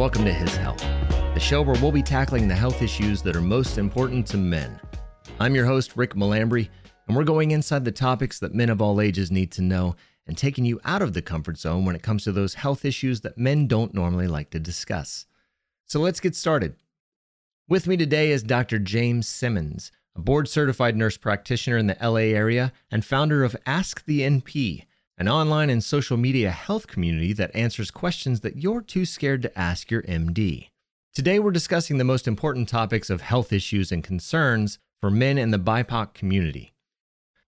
welcome to His Health, the show where we'll be tackling the health issues that are most important to men. I'm your host, Rick Malambry, and we're going inside the topics that men of all ages need to know and taking you out of the comfort zone when it comes to those health issues that men don't normally like to discuss. So let's get started. With me today is Dr. James Simmons, a board certified nurse practitioner in the LA area and founder of Ask the NP, an online and social media health community that answers questions that you're too scared to ask your MD. Today, we're discussing the most important topics of health issues and concerns for men in the BIPOC community.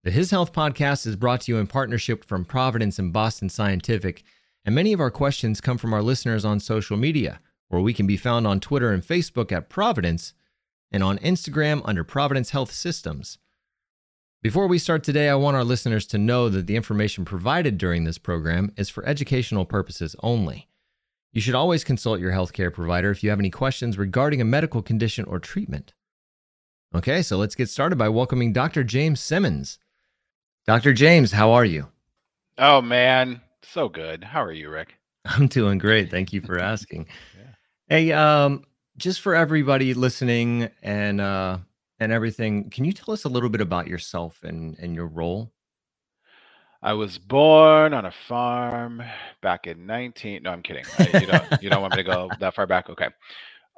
The His Health podcast is brought to you in partnership from Providence and Boston Scientific, and many of our questions come from our listeners on social media, where we can be found on Twitter and Facebook at Providence and on Instagram under Providence Health Systems. Before we start today, I want our listeners to know that the information provided during this program is for educational purposes only. You should always consult your healthcare provider if you have any questions regarding a medical condition or treatment. Okay, so let's get started by welcoming Dr. James Simmons. Dr. James, how are you? Oh man, so good. How are you, Rick? I'm doing great. Thank you for asking. yeah. Hey, um, just for everybody listening and uh and everything, can you tell us a little bit about yourself and and your role? I was born on a farm back in 19. No, I'm kidding. I, you don't you don't want me to go that far back? Okay.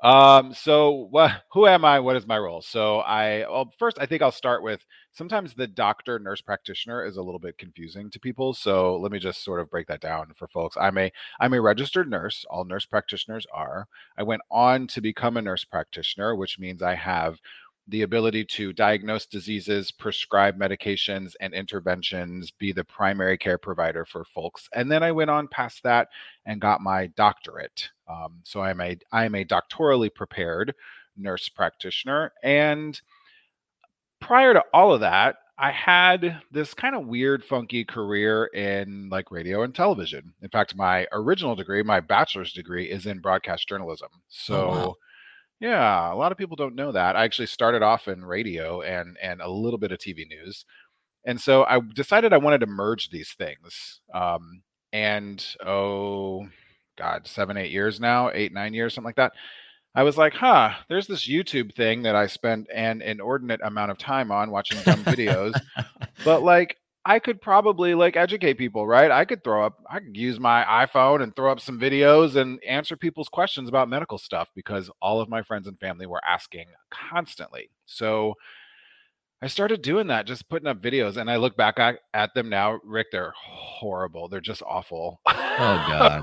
Um, so what who am I? What is my role? So I well first I think I'll start with sometimes the doctor nurse practitioner is a little bit confusing to people. So let me just sort of break that down for folks. I'm a I'm a registered nurse. All nurse practitioners are. I went on to become a nurse practitioner, which means I have the ability to diagnose diseases, prescribe medications and interventions, be the primary care provider for folks. And then I went on past that and got my doctorate. Um, so I'm a I'm a doctorally prepared nurse practitioner. And prior to all of that, I had this kind of weird, funky career in like radio and television. In fact, my original degree, my bachelor's degree, is in broadcast journalism. So. Oh, wow yeah, a lot of people don't know that. I actually started off in radio and and a little bit of TV news, and so I decided I wanted to merge these things. Um, and oh, God, seven, eight years now, eight, nine years, something like that. I was like, huh, there's this YouTube thing that I spent an inordinate amount of time on watching dumb videos, but like I could probably like educate people, right? I could throw up, I could use my iPhone and throw up some videos and answer people's questions about medical stuff because all of my friends and family were asking constantly. So I started doing that, just putting up videos, and I look back at, at them now, Rick. They're horrible. They're just awful. Oh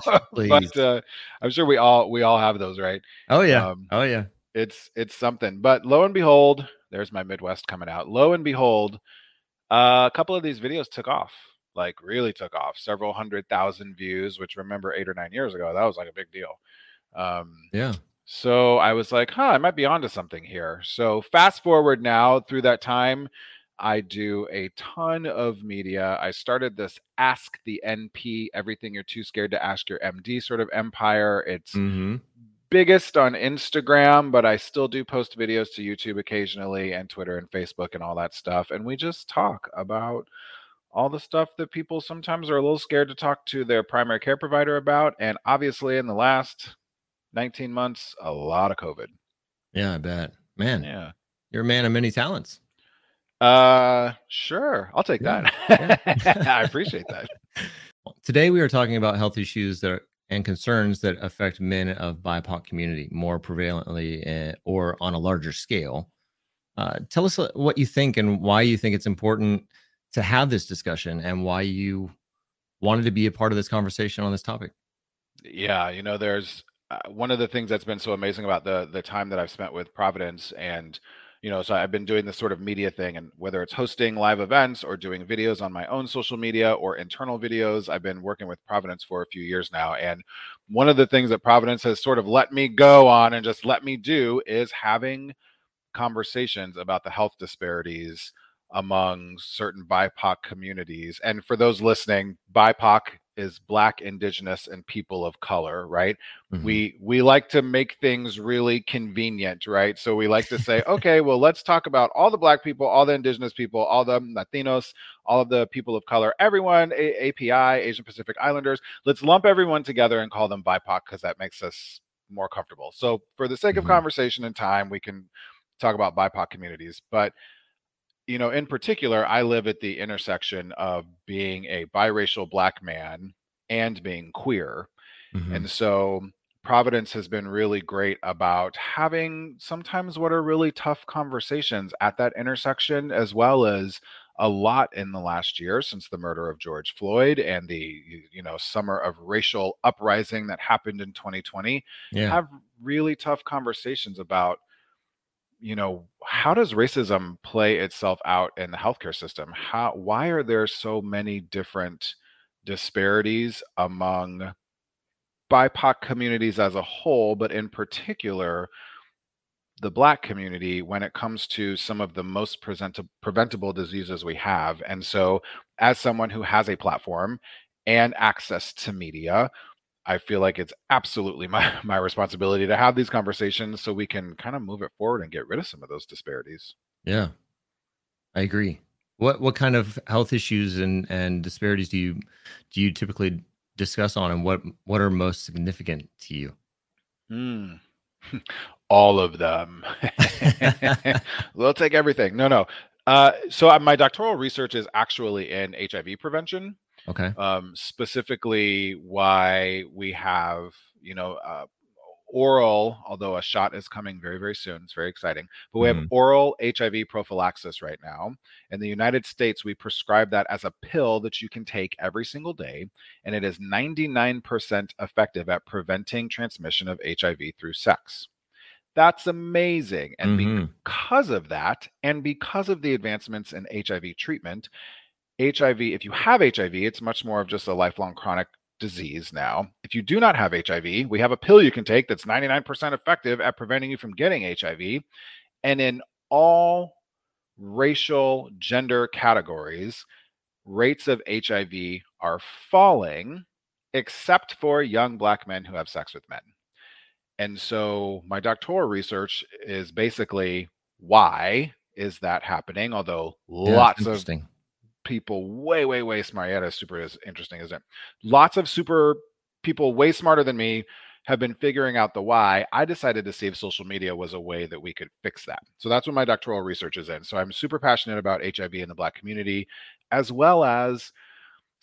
gosh, please. but uh, I'm sure we all we all have those, right? Oh yeah. Um, oh yeah. It's it's something. But lo and behold, there's my Midwest coming out. Lo and behold, uh, a couple of these videos took off, like really took off, several hundred thousand views, which remember eight or nine years ago, that was like a big deal. Um, yeah. So I was like, huh, I might be onto something here. So fast forward now through that time, I do a ton of media. I started this Ask the NP, everything you're too scared to ask your MD sort of empire. It's mm-hmm biggest on Instagram, but I still do post videos to YouTube occasionally and Twitter and Facebook and all that stuff. And we just talk about all the stuff that people sometimes are a little scared to talk to their primary care provider about. And obviously, in the last 19 months, a lot of COVID. Yeah, I bet. Man, yeah. You're a man of many talents. Uh, sure. I'll take yeah. that. I appreciate that. Today we are talking about health issues that and concerns that affect men of BIPOC community more prevalently uh, or on a larger scale. Uh, tell us uh, what you think and why you think it's important to have this discussion and why you wanted to be a part of this conversation on this topic. Yeah, you know, there's uh, one of the things that's been so amazing about the the time that I've spent with Providence and you know so i've been doing this sort of media thing and whether it's hosting live events or doing videos on my own social media or internal videos i've been working with providence for a few years now and one of the things that providence has sort of let me go on and just let me do is having conversations about the health disparities among certain bipoc communities and for those listening bipoc is black indigenous and people of color right Mhm. we we like to make things really convenient right so we like to say okay well let's talk about all the black people all the indigenous people all the latinos all of the people of color everyone A- api asian pacific islanders let's lump everyone together and call them bipoc because that makes us more comfortable so for the sake Mhm. of conversation and time we can talk about bipoc communities but you know, in particular, I live at the intersection of being a biracial black man and being queer. Mhm. And so Providence has been really great about having sometimes what are really tough conversations at that intersection, as well as a lot in the last year since the murder of George Floyd and the you know summer of racial uprising that happened in 2020 yeah. have really tough conversations about you know how does racism play itself out in the healthcare system? How why are there so many different disparities among bipoc communities as a whole but in particular the black community when it comes to some of the most preventable diseases we have? And so as someone who has a platform and access to media I feel like it's absolutely my, my responsibility to have these conversations so we can kind of move it forward and get rid of some of those disparities. Yeah, I agree. What what kind of health issues and and disparities do you do you typically discuss on, and what what are most significant to you? Hmm. All of them. we'll take everything. No, no. Uh, so uh, my doctoral research is actually in HIV prevention. Okay. um, specifically why we have you know uh, oral although a shot is coming very very soon it's very exciting but we have Mhm. oral hiv prophylaxis right now in the united states we prescribe that as a pill that you can take every single day and it is 99% effective at preventing transmission of hiv through sex that's amazing and Mhm. because of that and because of the advancements in hiv treatment HIV, if you have HIV, it's much more of just a lifelong chronic disease now. If you do not have HIV, we have a pill you can take that's 99% effective at preventing you from getting HIV. And in all racial gender categories, rates of HIV are falling, except for young black men who have sex with men. And so my doctoral research is basically why is that happening? Although Yeah, lots of. People way, way, way smart. Yeah, that's super is interesting, isn't it? Lots of super people way smarter than me have been figuring out the why. I decided to see if social media was a way that we could fix that. So that's what my doctoral research is in. So I'm super passionate about HIV in the black community, as well as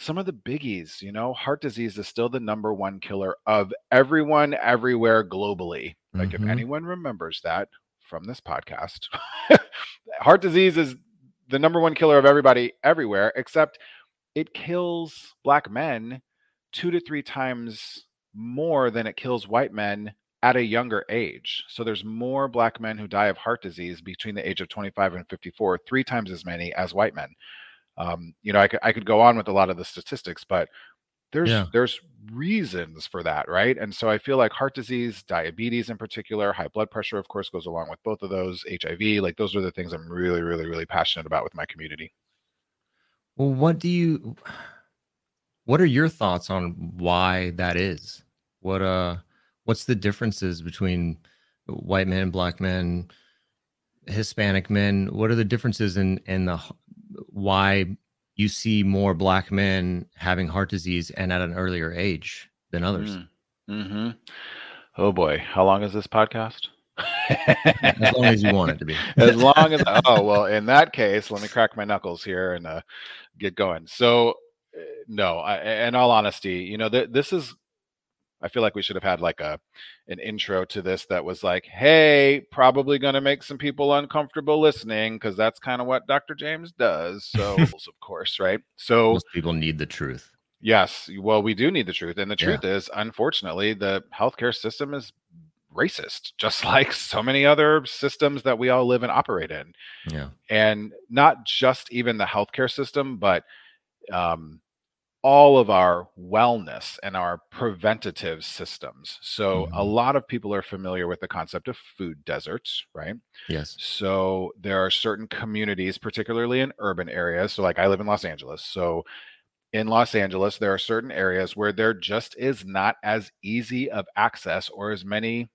some of the biggies. You know, heart disease is still the number one killer of everyone everywhere globally. Like, Mhm. if anyone remembers that from this podcast, heart disease is the number one killer of everybody everywhere, except it kills black men two to three times more than it kills white men at a younger age. So there's more black men who die of heart disease between the age of 25 and 54, three times as many as white men. Um, you know, I could I could go on with a lot of the statistics, but there's Yeah. there's reasons for that, right? And so I feel like heart disease, diabetes in particular, high blood pressure, of course, goes along with both of those. HIV, like those are the things I'm really, really, really passionate about with my community. Well, what do you? What are your thoughts on why that is? What uh, what's the differences between white men, black men, Hispanic men? What are the differences in in the why you see more black men having heart disease and at an earlier age than others? Mm-hmm. Oh boy, how long is this podcast? As long as you want it to be. as long as oh well in that case let me crack my knuckles here and uh, get going so uh, no I, in all honesty you know th- this is i feel like we should have had like a an intro to this that was like hey probably going to make some people uncomfortable listening because that's kind of what dr james does so of course right so Most people need the truth. Yes. Well, we do need the truth. And the Yeah. truth is, unfortunately, the healthcare system is racist, just like so many other systems that we all live and operate in. Yeah. And not just even the healthcare system, but um, all of our wellness and our preventative systems. So, a Mhm. lot of people are familiar with the concept of food deserts, right? Yes. So there are certain communities, particularly in urban areas. So, like I live in Los Angeles. So in Los Angeles, there are certain areas where there just is not as easy of access or as many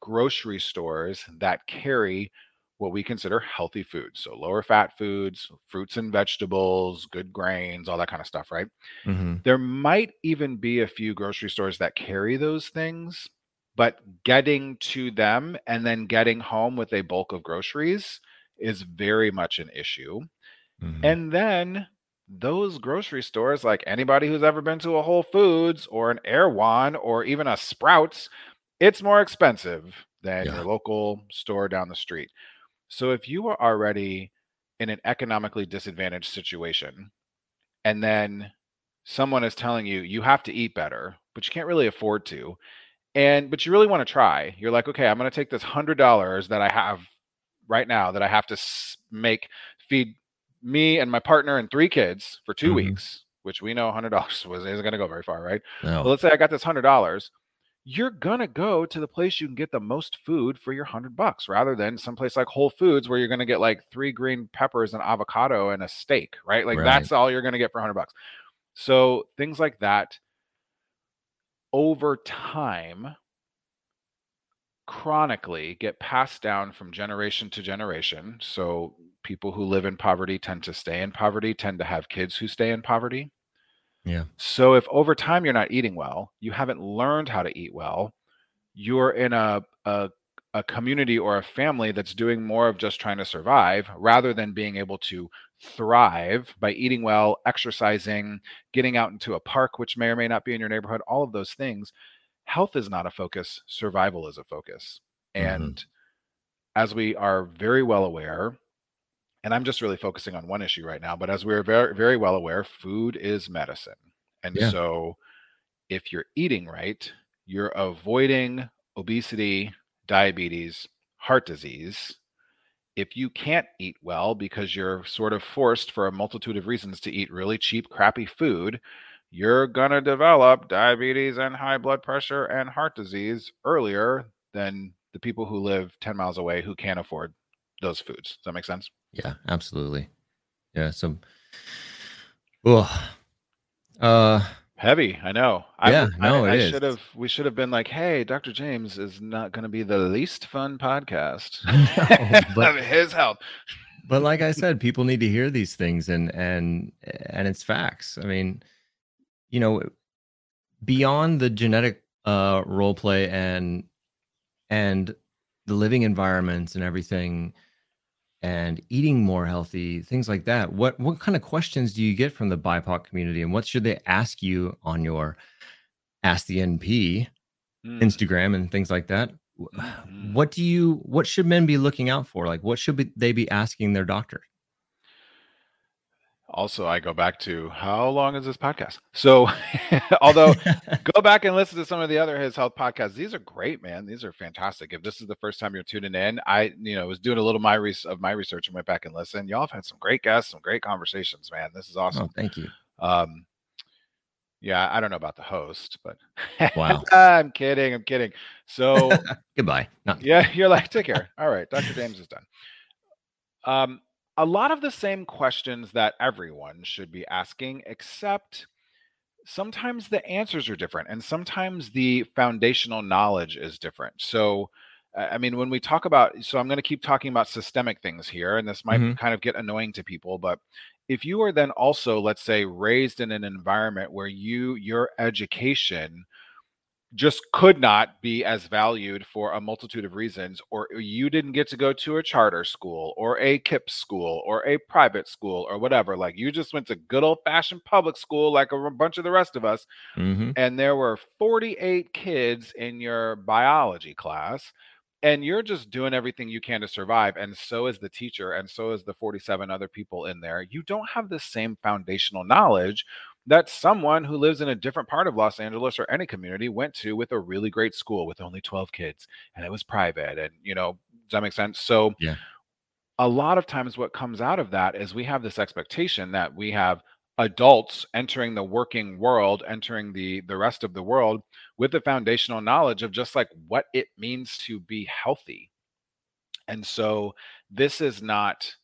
grocery stores that carry what we consider healthy foods. So lower fat foods, fruits and vegetables, good grains, all that kind of stuff, right? Mm-hmm. There might even be a few grocery stores that carry those things, but getting to them and then getting home with a bulk of groceries is very much an issue. Mm-hmm. And then those grocery stores, like anybody who's ever been to a Whole Foods or an Erewhon or even a Sprouts, it's more expensive than Yeah. your local store down the street. So if you are already in an economically disadvantaged situation, and then someone is telling you you have to eat better, but you can't really afford to, and but you really want to try, you're like, okay, I'm going to take this hundred dollars that I have right now that I have to make feed me and my partner and three kids for 2 Mhm. weeks, which we know hundred dollars was isn't going to go very far, right? No. Well, let's say I got this hundred dollars. You're gonna go to the place you can get the most food for your hundred bucks, rather than someplace like Whole Foods where you're gonna get like three green peppers, an avocado, and a steak, right? Like Right. that's all you're gonna get for hundred bucks. So things like that over time chronically get passed down from generation to generation. So people who live in poverty tend to stay in poverty, tend to have kids who stay in poverty. Yeah. So if over time you're not eating well, you haven't learned how to eat well, you're in a a, a community or a family that's doing more of just trying to survive rather than being able to thrive by eating well, exercising, getting out into a park, which may or may not be in your neighborhood, all of those things. Health is not a focus, survival is a focus. Mhm. And as we are very well aware, and I'm just really focusing on one issue right now, but as we're very, very well aware, food is medicine. And Yeah. so if you're eating right, you're avoiding obesity, diabetes, heart disease. If you can't eat well because you're sort of forced for a multitude of reasons to eat really cheap, crappy food, you're going to develop diabetes and high blood pressure and heart disease earlier than the people who live 10 miles away who can't afford those foods. Does that make sense? Yeah, absolutely. Yeah. So, well, uh, Heavy, I know. I, Yeah, I- no, it I is. should have. We should have been like, "Hey, Dr. James is not going to be the least fun podcast No, but- his health." but like I said, people need to hear these things, and and and it's facts. I mean, you know, beyond the genetic uh role play and and the living environments and everything and eating more healthy things like that what what kind of questions do you get from the bipoc community and what should they ask you on your ask the np Mm, instagram and things like that? Mhm. what do you what should men be looking out for? Like what should be, they be asking their doctor Also, I go back to how long is this podcast? So, although go back and listen to some of the other his health podcasts. These are great, man. These are fantastic. If this is the first time you're tuning in, I you know was doing a little my res- of my research and went back and listened. Y'all have had some great guests, some great conversations, man. This is awesome. oh thank you Um, yeah, I don't know about the host, but Wow. I'm kidding. I'm kidding. So goodbye not yeah, you're like, take care. All right, Dr. James is done. Um, a lot of the same questions that everyone should be asking, except sometimes the answers are different and sometimes the foundational knowledge is different. So, I mean, when we talk about, so I'm going to keep talking about systemic things here, and this might Mhm. kind of get annoying to people, but if you are then also, let's say, raised in an environment where you, your education, just could not be as valued for a multitude of reasons, or you didn't get to go to a charter school or a KIPP school or a private school or whatever. Like you just went to good old fashioned public school, like a bunch of the rest of us, hmm and there were 48 kids in your biology class. And you're just doing everything you can to survive. And so is the teacher, and so is the 47 other people in there. You don't have the same foundational knowledge that someone who lives in a different part of Los Angeles or any community went to with a really great school with only 12 kids and it was private. And, you know, does that make sense? So, Yeah. a lot of times what comes out of that is we have this expectation that we have adults entering the working world entering the the rest of the world with the foundational knowledge of just like what it means to be healthy and so this is not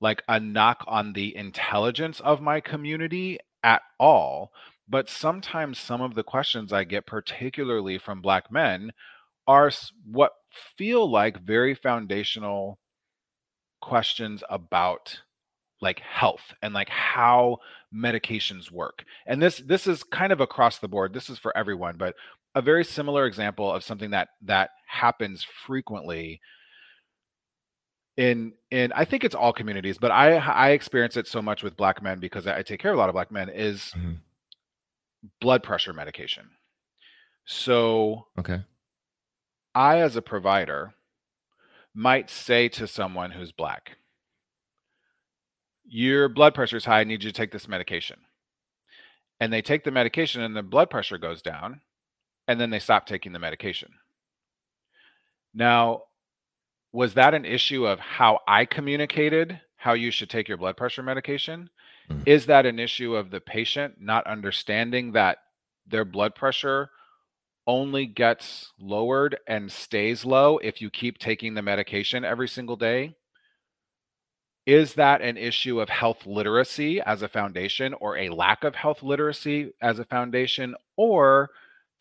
like a knock on the intelligence of my community at all. But sometimes some of the questions I get, particularly from Black men, are what feel like very foundational questions about like health and like how medications work and this this is kind of across the board this is for everyone but a very similar example of something that that happens frequently in in I think it's all communities, but I I experience it so much with black men because I, take care of a lot of black men is mm-hmm. blood pressure medication. So okay, I as a provider might say to someone who's black, "Your blood pressure is high. I need you to take this medication." And they take the medication, and the blood pressure goes down, and then they stop taking the medication. Now, was that an issue of how I communicated how you should take your blood pressure medication? Mm. Is that an issue of the patient not understanding that their blood pressure only gets lowered and stays low if you keep taking the medication every single day? Is that an issue of health literacy as a foundation or a lack of health literacy as a foundation? Or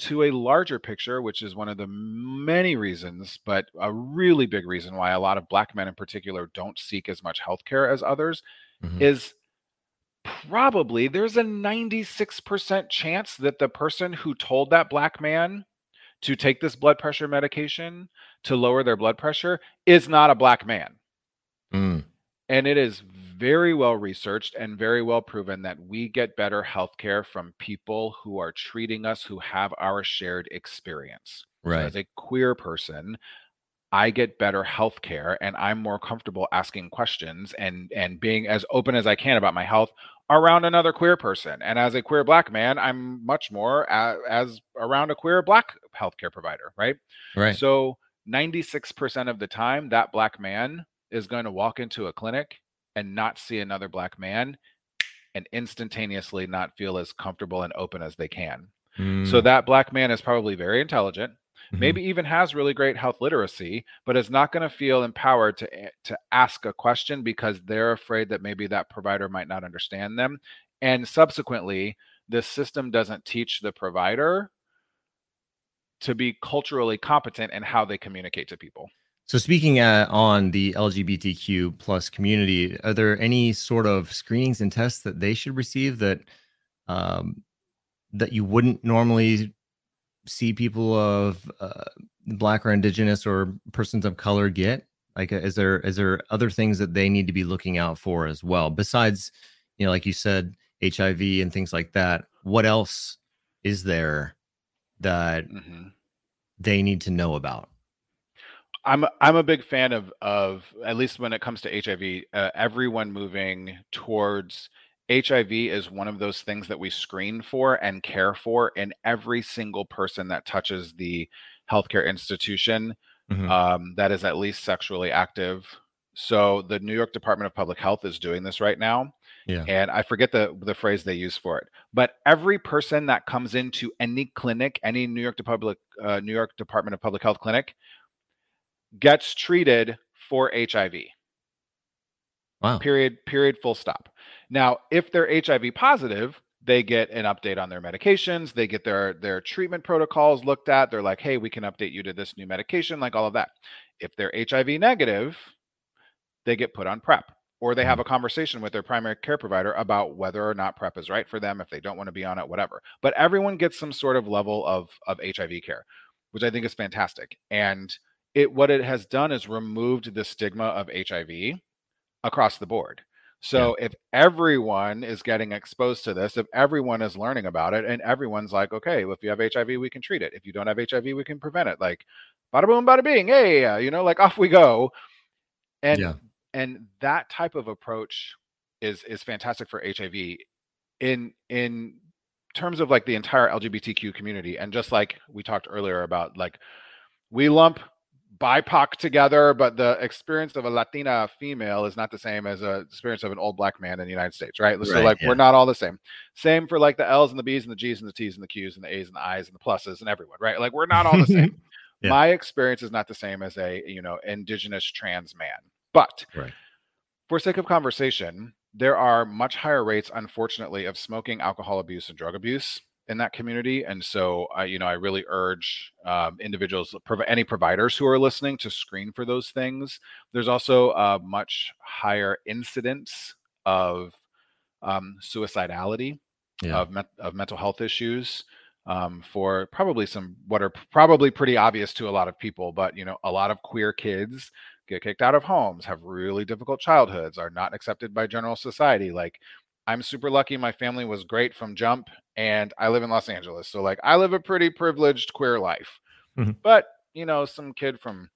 to a larger picture, which is one of the many reasons, but a really big reason why a lot of black men in particular don't seek as much healthcare as others, mm-hmm. is probably there's a 96% chance that the person who told that black man to take this blood pressure medication to lower their blood pressure is not a black man. Mm. And it is very well researched and very well proven that we get better healthcare from people who are treating us who have our shared experience. Right. So as a queer person, I get better healthcare and I'm more comfortable asking questions and and being as open as I can about my health around another queer person. And as a queer black man, I'm much more as, as around a queer black healthcare provider, right? Right. So 96% of the time that black man is going to walk into a clinic and not see another black man and instantaneously not feel as comfortable and open as they can. Mm. So that black man is probably very intelligent, mm-hmm. maybe even has really great health literacy, but is not going to feel empowered to to ask a question because they're afraid that maybe that provider might not understand them. And subsequently, the system doesn't teach the provider to be culturally competent in how they communicate to people. So speaking uh, on the LGBTQ plus community, are there any sort of screenings and tests that they should receive that um, that you wouldn't normally see people of uh, black or indigenous or persons of color get? Like, uh, is there is there other things that they need to be looking out for as well besides, you know, like you said, HIV and things like that? What else is there that mm-hmm. they need to know about? I'm I'm a big fan of of at least when it comes to HIV, uh, everyone moving towards HIV is one of those things that we screen for and care for in every single person that touches the healthcare institution mm-hmm. um, that is at least sexually active. So the New York Department of Public Health is doing this right now. Yeah. And I forget the the phrase they use for it, but every person that comes into any clinic, any New York Public uh, New York Department of Public Health clinic, gets treated for HIV. Wow. Period, period, full stop. Now, if they're HIV positive, they get an update on their medications, they get their their treatment protocols looked at. They're like, "Hey, we can update you to this new medication," like all of that. If they're HIV negative, they get put on PrEP or they have a mm. conversation with their primary care provider about whether or not PrEP is right for them if they don't want to be on it whatever. But everyone gets some sort of level of of HIV care, which I think is fantastic. And it what it has done is removed the stigma of HIV across the board. So yeah. if everyone is getting exposed to this, if everyone is learning about it, and everyone's like, okay, well, if you have HIV, we can treat it. If you don't have HIV, we can prevent it. Like, bada boom, bada bing, hey, uh, you know, like off we go. And yeah. and that type of approach is is fantastic for HIV in in terms of like the entire LGBTQ community. And just like we talked earlier about, like we lump BIPOC together, but the experience of a Latina female is not the same as a experience of an old black man in the United States, right? right so like yeah. we're not all the same. Same for like the L's and the B's and the G's and the T's and the Q's and the A's and the I's and the pluses and everyone, right? Like we're not all the same. yeah. My experience is not the same as a you know indigenous trans man, but right. for sake of conversation, there are much higher rates, unfortunately, of smoking, alcohol abuse, and drug abuse in that community. And so, I, you know, I really urge um, individuals, any providers who are listening, to screen for those things. There's also a much higher incidence of um, suicidality, yeah. of, me- of mental health issues. Um, for probably some what are probably pretty obvious to a lot of people, but you know, a lot of queer kids get kicked out of homes, have really difficult childhoods, are not accepted by general society. Like I'm super lucky. My family was great from jump, and I live in Los Angeles. So, like, I live a pretty privileged queer life. Mm-hmm. But, you know, some kid from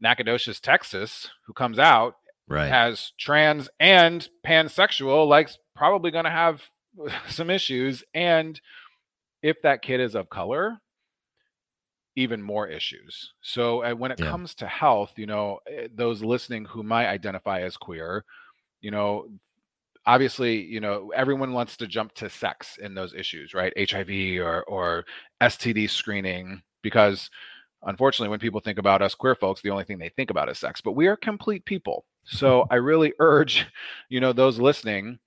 Nacogdoches, Texas, who comes out right. as trans and pansexual, like, probably going to have some issues. And if that kid is of color, even more issues. So, uh, when it yeah. comes to health, you know, eh, those listening who might identify as queer, you know, obviously, you know, everyone wants to jump to sex in those issues, right? HIV or or STD screening because unfortunately when people think about us queer folks, the only thing they think about is sex, but we are complete people. So I really urge, you know, those listening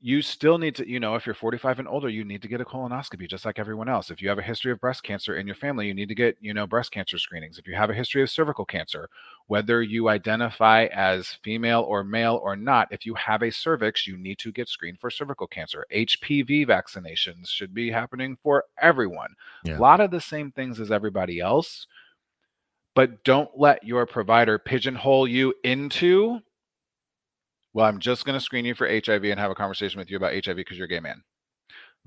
you still need to, you know, if you're 45 and older, you need to get a colonoscopy just like everyone else. If you have a history of breast cancer in your family, you need to get, you know, breast cancer screenings. If you have a history of cervical cancer, whether you identify as female or male or not, if you have a cervix, you need to get screened for cervical cancer. HPV vaccinations should be happening for everyone. Yeah. A lot of the same things as everybody else. But don't let your provider pigeonhole you into well, I'm just going to screen you for HIV and have a conversation with you about HIV because you're a gay man.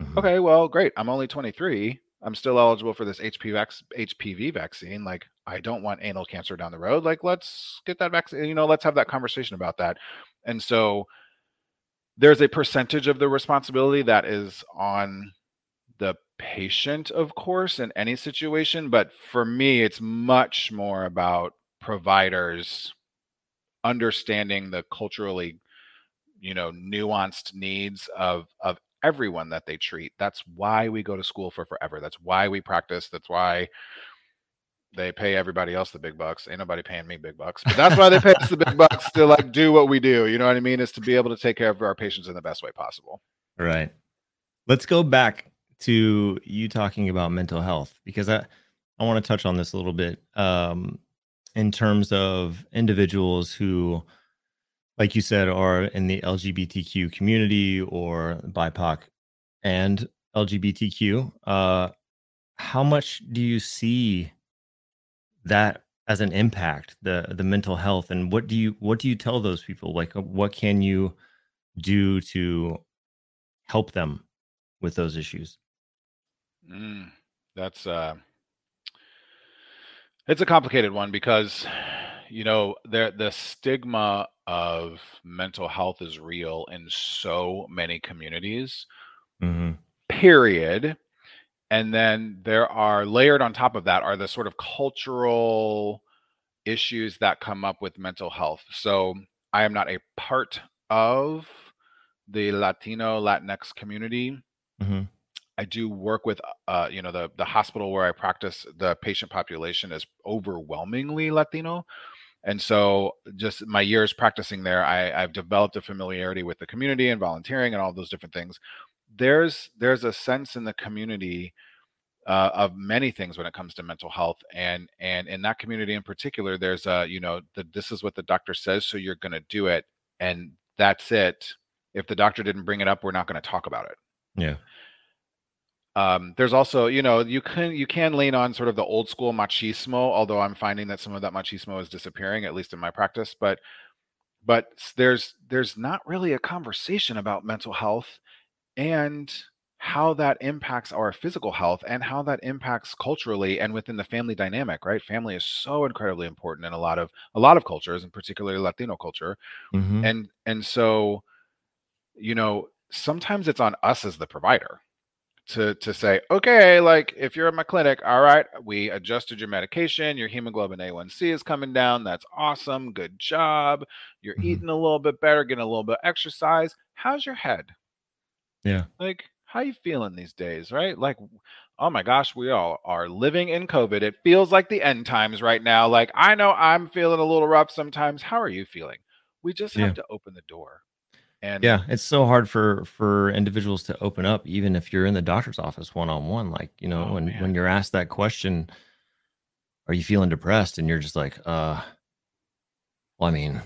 Mm-hmm. Okay, well, great. I'm only 23. I'm still eligible for this HPV, HPV vaccine. Like, I don't want anal cancer down the road. Like, let's get that vaccine. You know, let's have that conversation about that. And so, there's a percentage of the responsibility that is on the patient, of course, in any situation. But for me, it's much more about providers understanding the culturally you know nuanced needs of of everyone that they treat that's why we go to school for forever. That's why we practice. That's why they pay everybody else the big bucks. Ain't nobody paying me big bucks but that's why they pay us the big bucks to like do what we do you know what i mean? Is to be able to take care of our patients in the best way possible. Right. Let's go back to you talking about mental health because i i want to touch on this a little bit. Um in terms of individuals who, like you said, are in the LGBTQ community or BIPOC and LGBTQ. Uh, how much do you see that as an impact the the mental health and what do you what do you tell those people like uh, what can you do to help them with those issues mm, that's uh it's a complicated one because you know there the stigma of mental health is real in so many communities. Mm-hmm. Period. And then there are layered on top of that are the sort of cultural issues that come up with mental health. So I am not a part of the Latino Latinx community. Mm-hmm. I do work with, uh, you know, the the hospital where I practice. The patient population is overwhelmingly Latino, and so just my years practicing there, I, I've developed a familiarity with the community and volunteering and all those different things. There's there's a sense in the community uh, of many things when it comes to mental health, and and in that community in particular, there's a you know the, this is what the doctor says, so you're going to do it, and that's it. If the doctor didn't bring it up, we're not going to talk about it. Yeah um, there's also you know you can you can lean on sort of the old school machismo although i'm finding that some of that machismo is disappearing at least in my practice but but there's there's not really a conversation about mental health and how that impacts our physical health and how that impacts culturally and within the family dynamic right family is so incredibly important in a lot of a lot of cultures and particularly latino culture mm-hmm. and and so you know sometimes it's on us as the provider to to say, okay, like if you're at my clinic, all right, we adjusted your medication, your hemoglobin A1C is coming down. That's awesome. Good job. You're mm-hmm. eating a little bit better, getting a little bit exercise. How's your head? Yeah. Like, how you feeling these days, right? Like, oh my gosh, we all are living in COVID. It feels like the end times right now. Like, I know I'm feeling a little rough sometimes. How are you feeling? We just have yeah. to open the door. And Yeah, it's so hard for for individuals to open up, even if you're in the doctor's office one on one. Like, you know, Oh, when man. when you're asked that question, are you feeling depressed? And you're just like, uh, well, I mean,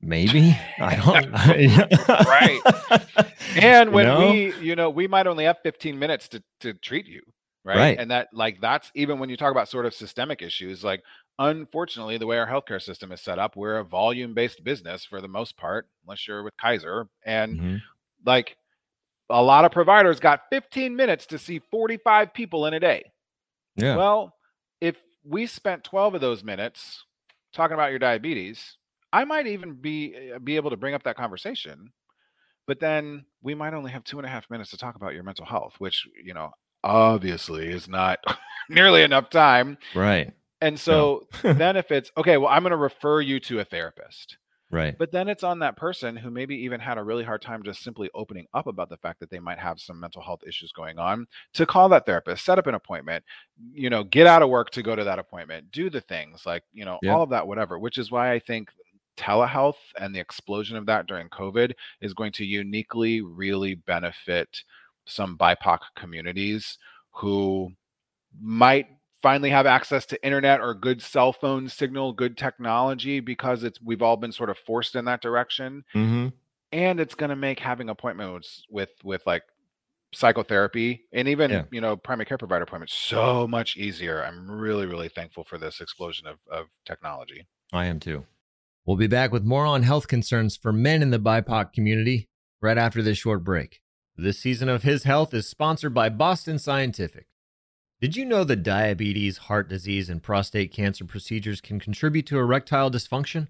maybe. I don't. Right. and You when know? we you know we might only have 15 minutes to to treat you right? Right. and that like that's even when you talk about sort of systemic issues like unfortunately the way our healthcare system is set up we're a volume based business for the most part unless you're with kaiser and Mhm. like a lot of providers got 15 minutes to see 45 people in a day Yeah. well if we spent 12 of those minutes talking about your diabetes i might even be uh, be able to bring up that conversation but then we might only have two and a half minutes to talk about your mental health which you know obviously is not nearly enough time right. And so then if it's okay well i'm going to refer you to a therapist Right. but then it's on that person who maybe even had a really hard time just simply opening up about the fact that they might have some mental health issues going on to call that therapist, set up an appointment, you know, get out of work to go to that appointment, do the things like, you know, Yeah. all of that, whatever, which is why I think telehealth and the explosion of that during COVID is going to uniquely really benefit some BIPOC communities who might finally have access to internet or good cell phone signal, good technology because it's we've all been sort of forced in that direction hmm and it's going to make having appointments with with like psychotherapy and even Yeah. you know primary care provider appointments so much easier i'm really really thankful for this explosion of, of technology I am too. We'll be back with more on health concerns for men in the BIPOC community right after this short break. This season of His Health is sponsored by Boston Scientific. Did you know that diabetes, heart disease, and prostate cancer procedures can contribute to erectile dysfunction?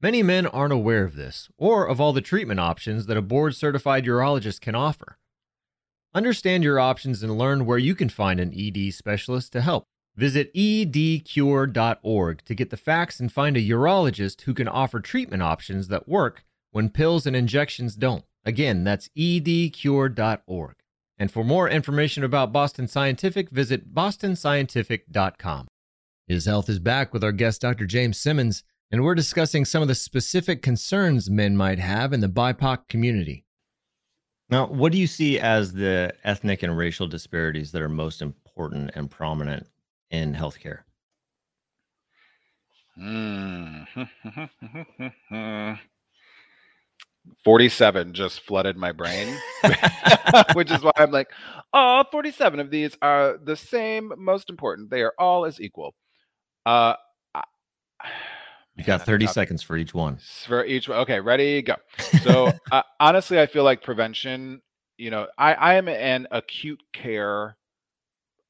Many men aren't aware of this or of all the treatment options that a board certified urologist can offer. Understand your options and learn where you can find an ED specialist to help. Visit edcure.org to get the facts and find a urologist who can offer treatment options that work when pills and injections don't. Again, that's edcure.org. And for more information about Boston Scientific, visit bostonscientific.com. His Health is back with our guest, Dr. James Simmons, and we're discussing some of the specific concerns men might have in the BIPOC community. Now, what do you see as the ethnic and racial disparities that are most important and prominent in healthcare? Hmm. Hmm. 47 just flooded my brain which is why i'm like all 47 of these are the same most important they are all as equal uh I- You got 30 tough. seconds for each one. for each one. Okay, ready, go. So uh, honestly, I feel like prevention. You know, I I am an acute care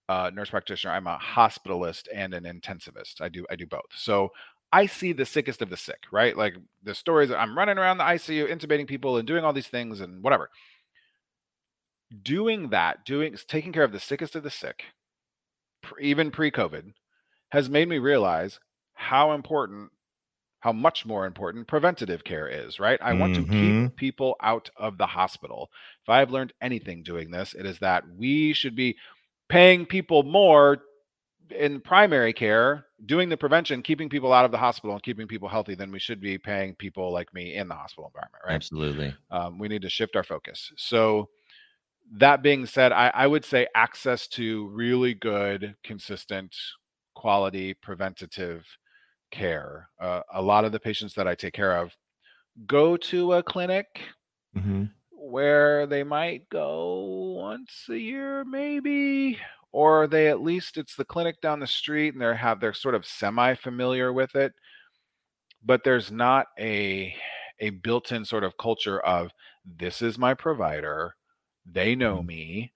uh, nurse practitioner. I'm a hospitalist and an intensivist. I do I do both. So I see the sickest of the sick, right? Like the stories. I'm running around the ICU, intubating people, and doing all these things and whatever. Doing that, doing taking care of the sickest of the sick, even pre-COVID, has made me realize how important how much more important preventative care is, right? I want to Mhm. keep people out of the hospital. If I've learned anything doing this, it is that we should be paying people more in primary care, doing the prevention, keeping people out of the hospital and keeping people healthy then we should be paying people like me in the hospital environment, right? Absolutely. um, we need to shift our focus. So, that being said, I, I would say access to really good, consistent, quality preventative care. Uh, a lot of the patients that I take care of go to a clinic hmm where they might go once a year, maybe, or they at least it's the clinic down the street and they have they're sort of semi familiar with it, but there's not a a built-in sort of culture of this is my provider, they know Mhm. me.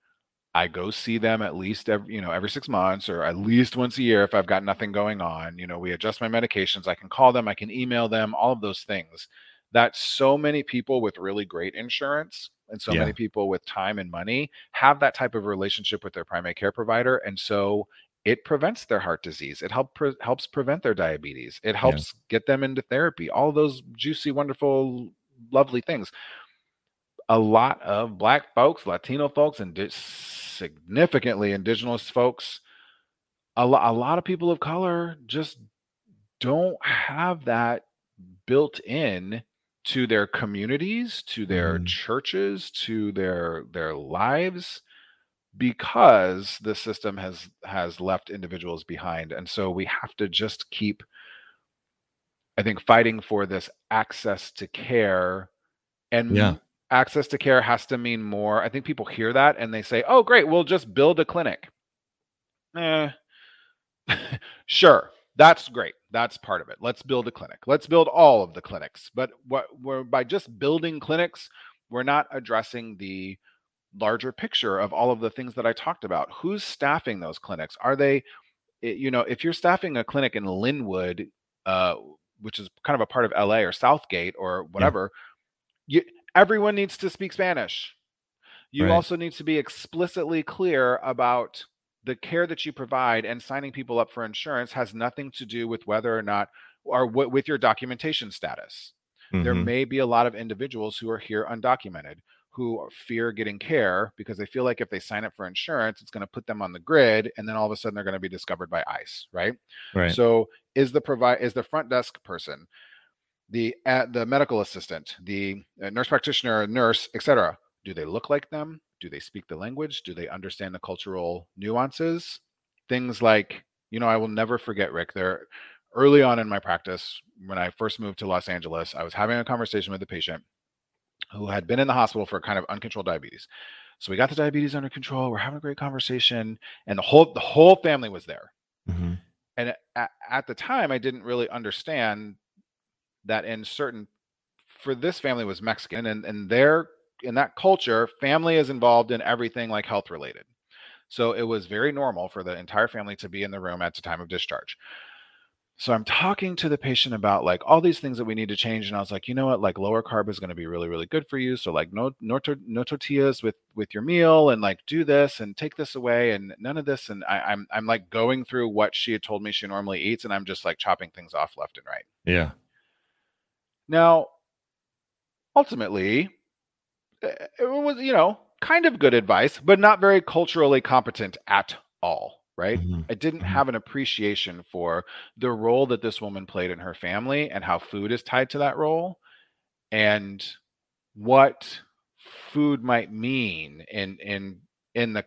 I go see them at least every, you know, every six months or at least once a year if I've got nothing going on. You know, we adjust my medications. I can call them, I can email them, all of those things. That so many people with really great insurance and so Yeah. many people with time and money have that type of relationship with their primary care provider. And so it prevents their heart disease. It help pre- helps prevent their diabetes. It helps get them into therapy. All those juicy, wonderful, lovely things a lot of black folks, Latino folks, and significantly indigenous folks, a, lo- a lot of people of color just don't have that built in to their communities, to their Mhm. churches, to their their lives because the system has has left individuals behind and so we have to just keep i think fighting for this access to care and Yeah. access to care has to mean more i think people hear that and they say oh great we'll just build a clinic eh. sure that's great that's part of it let's build a clinic let's build all of the clinics but what we're by just building clinics we're not addressing the larger picture of all of the things that I talked about. Who's staffing those clinics? Are they, you know, if you're staffing a clinic in Lynwood, uh, which is kind of a part of LA or South Gate or whatever, you, everyone needs to speak Spanish. You Right. also need to be explicitly clear about the care that you provide and signing people up for insurance has nothing to do with whether or not or w- with your documentation status there Mhm. may be a lot of individuals who are here undocumented who fear getting care because they feel like if they sign up for insurance it's going to put them on the grid and then all of a sudden they're going to be discovered by ice right, Right. so is the provide is the front desk person the uh, the medical assistant the uh, nurse practitioner nurse etc do they look like them do they speak the language? Do they understand the cultural nuances? Things like you know i will never forget rick there early on in my practice when i first moved to los angeles i was having a conversation with a patient who had been in the hospital for kind of uncontrolled diabetes. So we got the diabetes under control we're having a great conversation and the whole the whole family was there. Mhm. and at, at the time i didn't really understand that in certain for this family was mexican and and their in that culture family is involved in everything like health related. So it was very normal for the entire family to be in the room at the time of discharge. So i'm talking to the patient about like all these things that we need to change and i was like you know what? Like lower carb is going to be really really good for you. So like no no, tor- no tortillas with with your meal and like do this and take this away and none of this. And I, i'm i'm like going through what she had told me she normally eats and i'm just like chopping things off left and right. Yeah. now ultimately it was you know kind of good advice but not very culturally competent at all right Mhm. I didn't Mhm. have an appreciation for the role that this woman played in her family and how food is tied to that role and what food might mean in in in the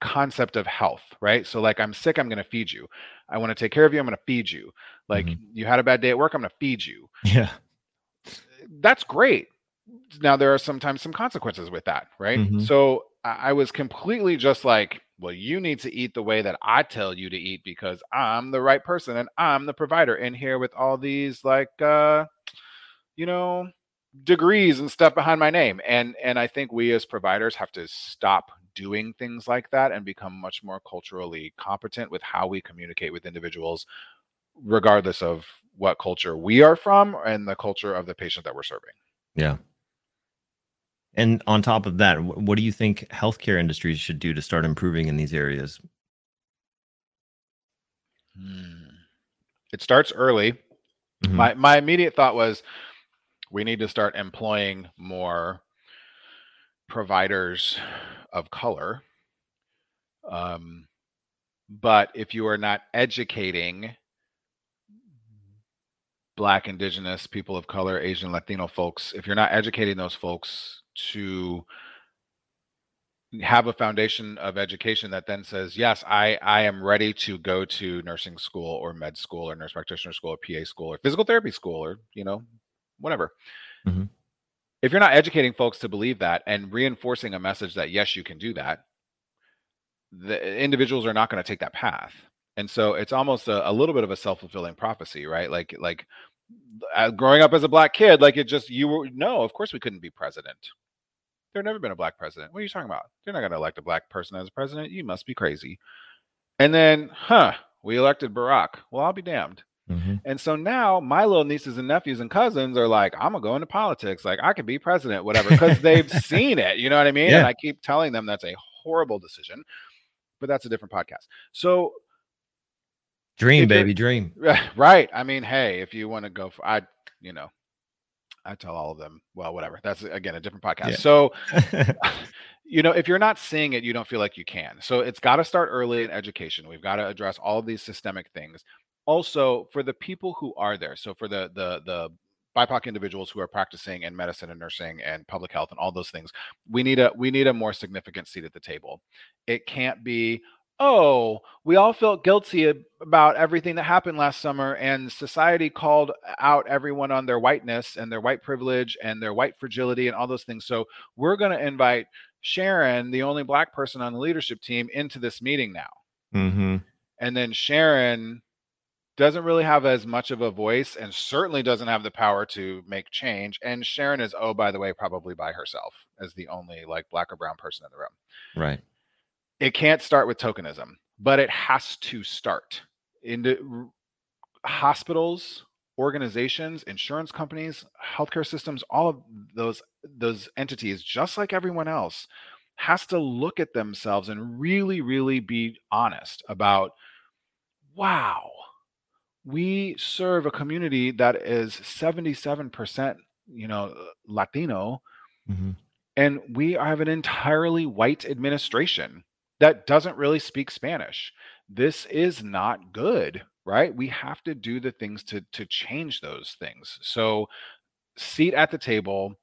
concept of health, right? So like I'm sick, I'm going to feed you. I want to take care of you, I'm going to feed you. Like Mhm. you had a bad day at work, I'm going to feed you. Yeah. That's great. Now there are sometimes some consequences with that, right? Mhm. So I I was completely just like, well, you need to eat the way that I tell you to eat because I'm the right person and I'm the provider in here with all these like uh you know degrees and stuff behind my name. And and I think we as providers have to stop doing things like that and become much more culturally competent with how we communicate with individuals regardless of what culture we are from and the culture of the patient that we're serving. Yeah. And on top of that, what do you think healthcare industries should do to start improving in these areas? Hmm. It starts early. Mhm. My my immediate thought was we need to start employing more providers of color. Um, but if you are not educating black indigenous people of color asian latino folks if you're not educating those folks to have a foundation of education that then says yes i i am ready to go to nursing school or med school or nurse practitioner school or pa school or physical therapy school or you know whatever. Mhm. if you're not educating folks to believe that and reinforcing a message that yes you can do that the individuals are not going to take that path. And so it's almost a, a little bit of a self-fulfilling prophecy right? Like like uh, growing up as a black kid like it just you were no of course we couldn't be president there never been a black president what are you talking about they're not going to elect a black person as president you must be crazy and then huh we elected barack well i'll be damned Mhm. and so now my little nieces and nephews and cousins are like, I'm gonna go into politics. Like I could be president, whatever, because they've seen it. You know what I mean? Yeah. And I keep telling them that's a horrible decision, but that's a different podcast. So Dream, baby, dream. right. I mean, hey, if you want to go for I, you know, I tell all of them, well, whatever. That's again a different podcast. Yeah. So you know, if you're not seeing it, you don't feel like you can. So it's got to start early in education. We've got to address all these systemic things. Also, for the people who are there, so for the the the BIPOC individuals who are practicing in medicine and nursing and public health and all those things. We need a we need a more significant seat at the table. It can't be, oh, we all felt guilty about everything that happened last summer, and society called out everyone on their whiteness and their white privilege and their white fragility and all those things. So we're going to invite Sharon, the only black person on the leadership team, into this meeting now. Mm-hmm. And then Sharon doesn't really have as much of a voice and certainly doesn't have the power to make change. And Sharon is, oh, by the way, probably by herself as the only like black or brown person in the room. Right. It can't start with tokenism, but it has to start. Into hospitals, organizations, insurance companies, healthcare systems, all of those those entities, just like everyone else, has to look at themselves and really, really be honest about, wow, we serve a community that is 77% you know latino mm-hmm. and we have an entirely white administration that doesn't really speak spanish. This is not good right? We have to do the things to to change those things. So seat at the table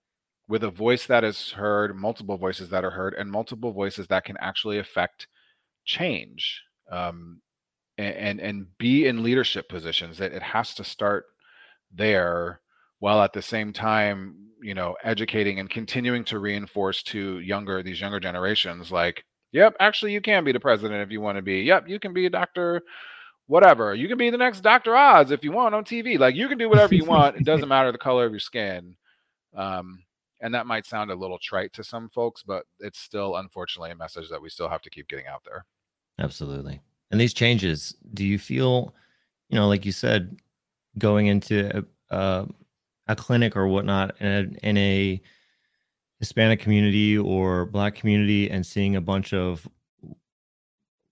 with a voice that is heard multiple voices that are heard and multiple voices that can actually affect change um, and and be in leadership positions that it has to start there while at the same time you know educating and continuing to reinforce to younger these younger generations like yep actually you can be the president if you want to be. Yep you can be a doctor whatever. You can be the next dr oz if you want on tv like you can do whatever you want. It doesn't matter the color of your skin. Um, and that might sound a little trite to some folks but it's still unfortunately a message that we still have to keep getting out there. Absolutely. And these changes, do you feel, you know, like you said, going into a, a clinic or whatnot in a, in a Hispanic community or Black community and seeing a bunch of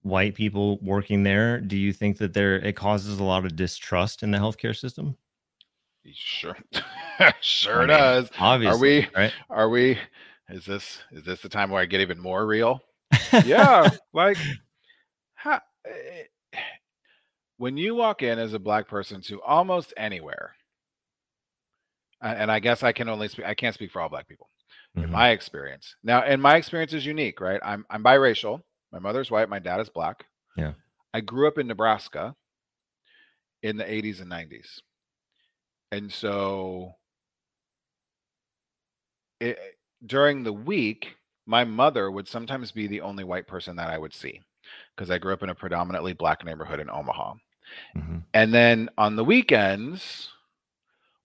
white people working there, do you think that there it causes a lot of distrust in the healthcare system? Sure, sure I mean, does. Obviously, are we? Right? Are we? Is this is this the time where I get even more real? yeah, like, how, Eh, when you walk in as a black person to almost anywhere, and I guess I can only speak, I can't speak for all black people. Mm-hmm. In my experience, now, and my experience is unique, right? I'm I'm biracial. My mother's white, my dad is black. Yeah. I grew up in Nebraska in the 80s and 90s. And so it, during the week, my mother would sometimes be the only white person that I would see because I grew up in a predominantly black neighborhood in Omaha. Mm-hmm. And then on the weekends,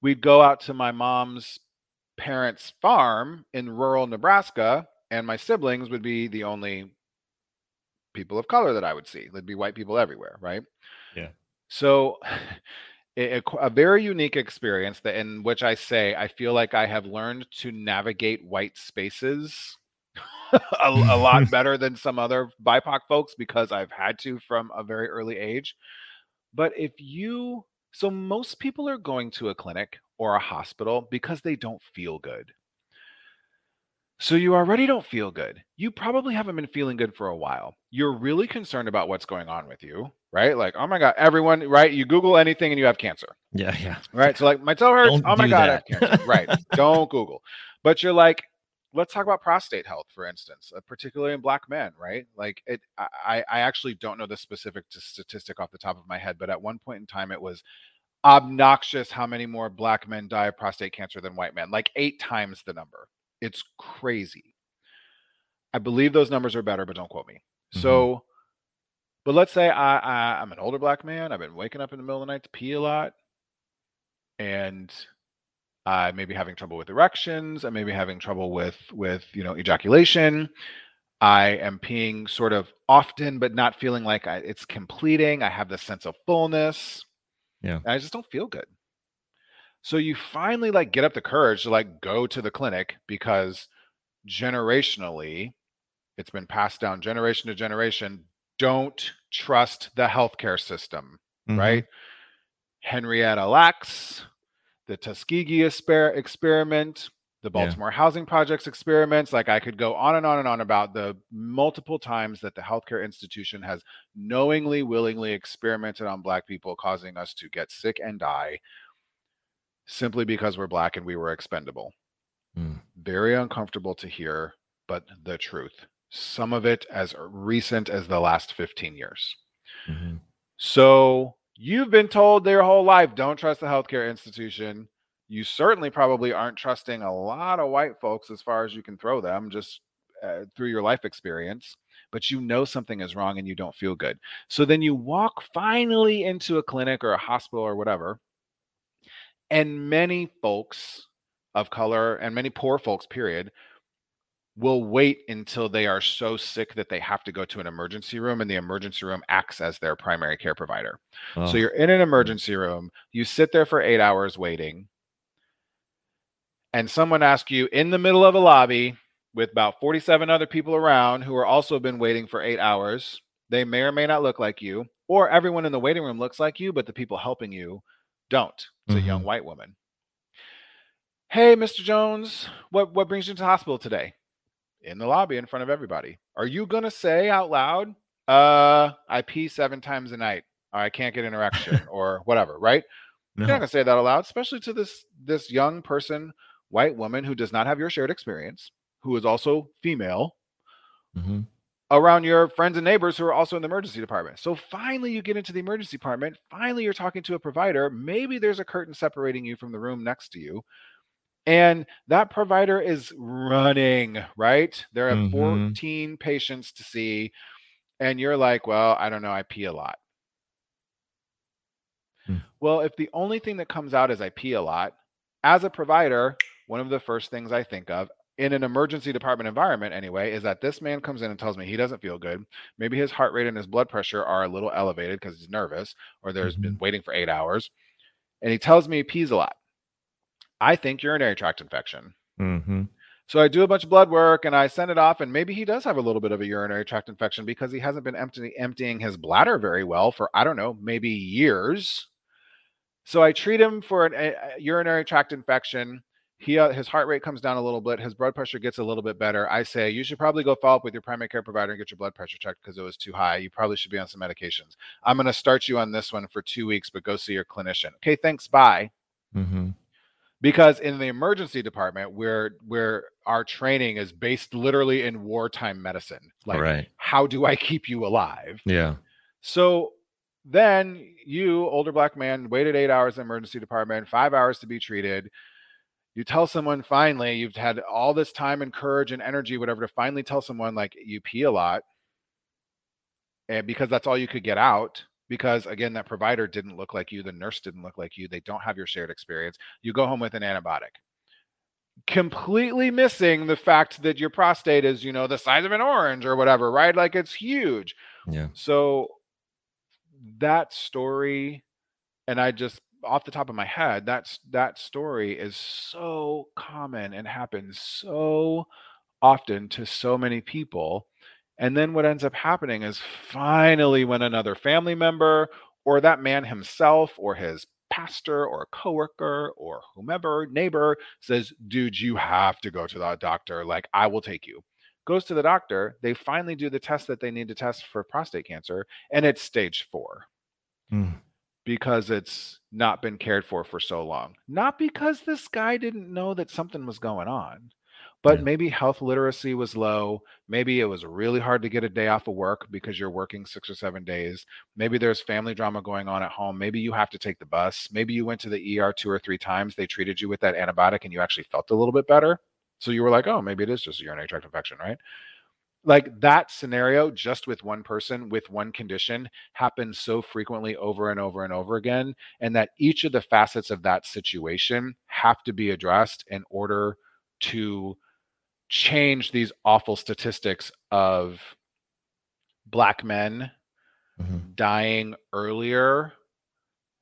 we'd go out to my mom's parents' farm in rural Nebraska, and my siblings would be the only people of color that I would see. There'd be white people everywhere, right? Yeah. So, a, a, very unique experience that in which I say I feel like I have learned to navigate white spaces a, a lot better than some other BIPOC folks because I've had to from a very early age. But if you, so most people are going to a clinic or a hospital because they don't feel good. So you already don't feel good. You probably haven't been feeling good for a while. You're really concerned about what's going on with you, right? Like, oh my God, everyone, right? You Google anything and you have cancer. Yeah, yeah. Right. So like my toe hurts. Don't oh my God, that. I have cancer. right. Don't Google. But you're like, let's talk about prostate health for instance uh, particularly in black men right like it I, I actually don't know the specific statistic off the top of my head but at one point in time it was obnoxious how many more black men die of prostate cancer than white men like eight times the number it's crazy i believe those numbers are better but don't quote me mm-hmm. so but let's say I, I i'm an older black man i've been waking up in the middle of the night to pee a lot and I may be having trouble with erections. I may be having trouble with with you know ejaculation. I am peeing sort of often, but not feeling like I, it's completing. I have this sense of fullness. Yeah, I just don't feel good. So you finally like get up the courage to like go to the clinic because generationally, it's been passed down generation to generation. Don't trust the healthcare system, mm-hmm. right? Henrietta Lacks, the Tuskegee experiment, the Baltimore yeah. housing projects experiments. Like I could go on and on and on about the multiple times that the healthcare institution has knowingly, willingly experimented on Black people, causing us to get sick and die. simply because we're black and we were expendable. Mm. Very uncomfortable to hear, but the truth. Some of it as recent as the last 15 years. hmm So you've been told their whole life don't trust the healthcare institution. You certainly probably aren't trusting a lot of white folks as far as you can throw them just uh, through your life experience, but you know something is wrong and you don't feel good. So then you walk finally into a clinic or a hospital or whatever, and many folks of color and many poor folks, period, will wait until they are so sick that they have to go to an emergency room and the emergency room acts as their primary care provider. Oh, So you're in an emergency room, you sit there for 8 hours waiting, and someone asks you in the middle of a lobby with about 47 other people around who are also been waiting for 8 hours. They may or may not look like you, or everyone in the waiting room looks like you, but the people helping you don't. It's a young Mhm. white woman. Hey, Mr. Jones, what what brings you to the hospital today? In the lobby in front of everybody. Are you gonna say out loud, uh, I pee seven times a night. or I can't get an erection or whatever, right? no. You're not gonna say that out loud, especially to this this young person, white woman who does not have your shared experience, who is also female, Mhm. around your friends and neighbors who are also in the emergency department. So finally you get into the emergency department, finally you're talking to a provider, maybe there's a curtain separating you from the room next to you. And that provider is running, right? There are Mhm. 14 patients to see and you're like, "Well, I don't know, I pee a lot." Hmm. Well, if the only thing that comes out is I pee a lot, as a provider, one of the first things I think of in an emergency department environment anyway is that this man comes in and tells me he doesn't feel good. Maybe his heart rate and his blood pressure are a little elevated because he's nervous or there's been waiting for 8 hours. And he tells me he pees a lot. I think urinary tract infection. Mhm. So I do a bunch of blood work and I send it off, and maybe he does have a little bit of a urinary tract infection because he hasn't been empty, emptying his bladder very well for I don't know, maybe years. So I treat him for an, a, a urinary tract infection. He uh, his heart rate comes down a little bit, his blood pressure gets a little bit better. I say you should probably go follow up with your primary care provider and get your blood pressure checked because it was too high. You probably should be on some medications. I'm going to start you on this one for two weeks, but go see your clinician. Okay, thanks. Bye Mhm. because in the emergency department where where our training is based literally in wartime medicine like right. how do i keep you alive Yeah. so then you older black man waited eight hours in the emergency department five hours to be treated you tell someone finally you've had all this time and courage and energy whatever to finally tell someone like you pee a lot and because that's all you could get out because again that provider didn't look like you the nurse didn't look like you they don't have your shared experience you go home with an antibiotic. Completely missing the fact that your prostate is you know the size of an orange or whatever right? Like it's huge. Yeah. so that story and i just off the top of my head that's that story is so common and happens so often to so many people and then what ends up happening is finally when another family member or that man himself or his pastor or coworker or whomever neighbor says dude you have to go to the doctor like i will take you goes to the doctor they finally do the test that they need to test for prostate cancer and it's stage 4 Mm. Because it's not been cared for for so long. Not because this guy didn't know that something was going on, but Yeah. maybe health literacy was low. Maybe it was really hard to get a day off of work because you're working six or seven days. Maybe there's family drama going on at home. Maybe you have to take the bus. Maybe you went to the ER two or three times. They treated you with that antibiotic and you actually felt a little bit better. So you were like, oh, maybe it is just a urinary tract infection, right? Like that scenario just with one person with one condition happens so frequently over and over and over again and that each of the facets of that situation have to be addressed in order to change these awful statistics of black men Mhm. dying earlier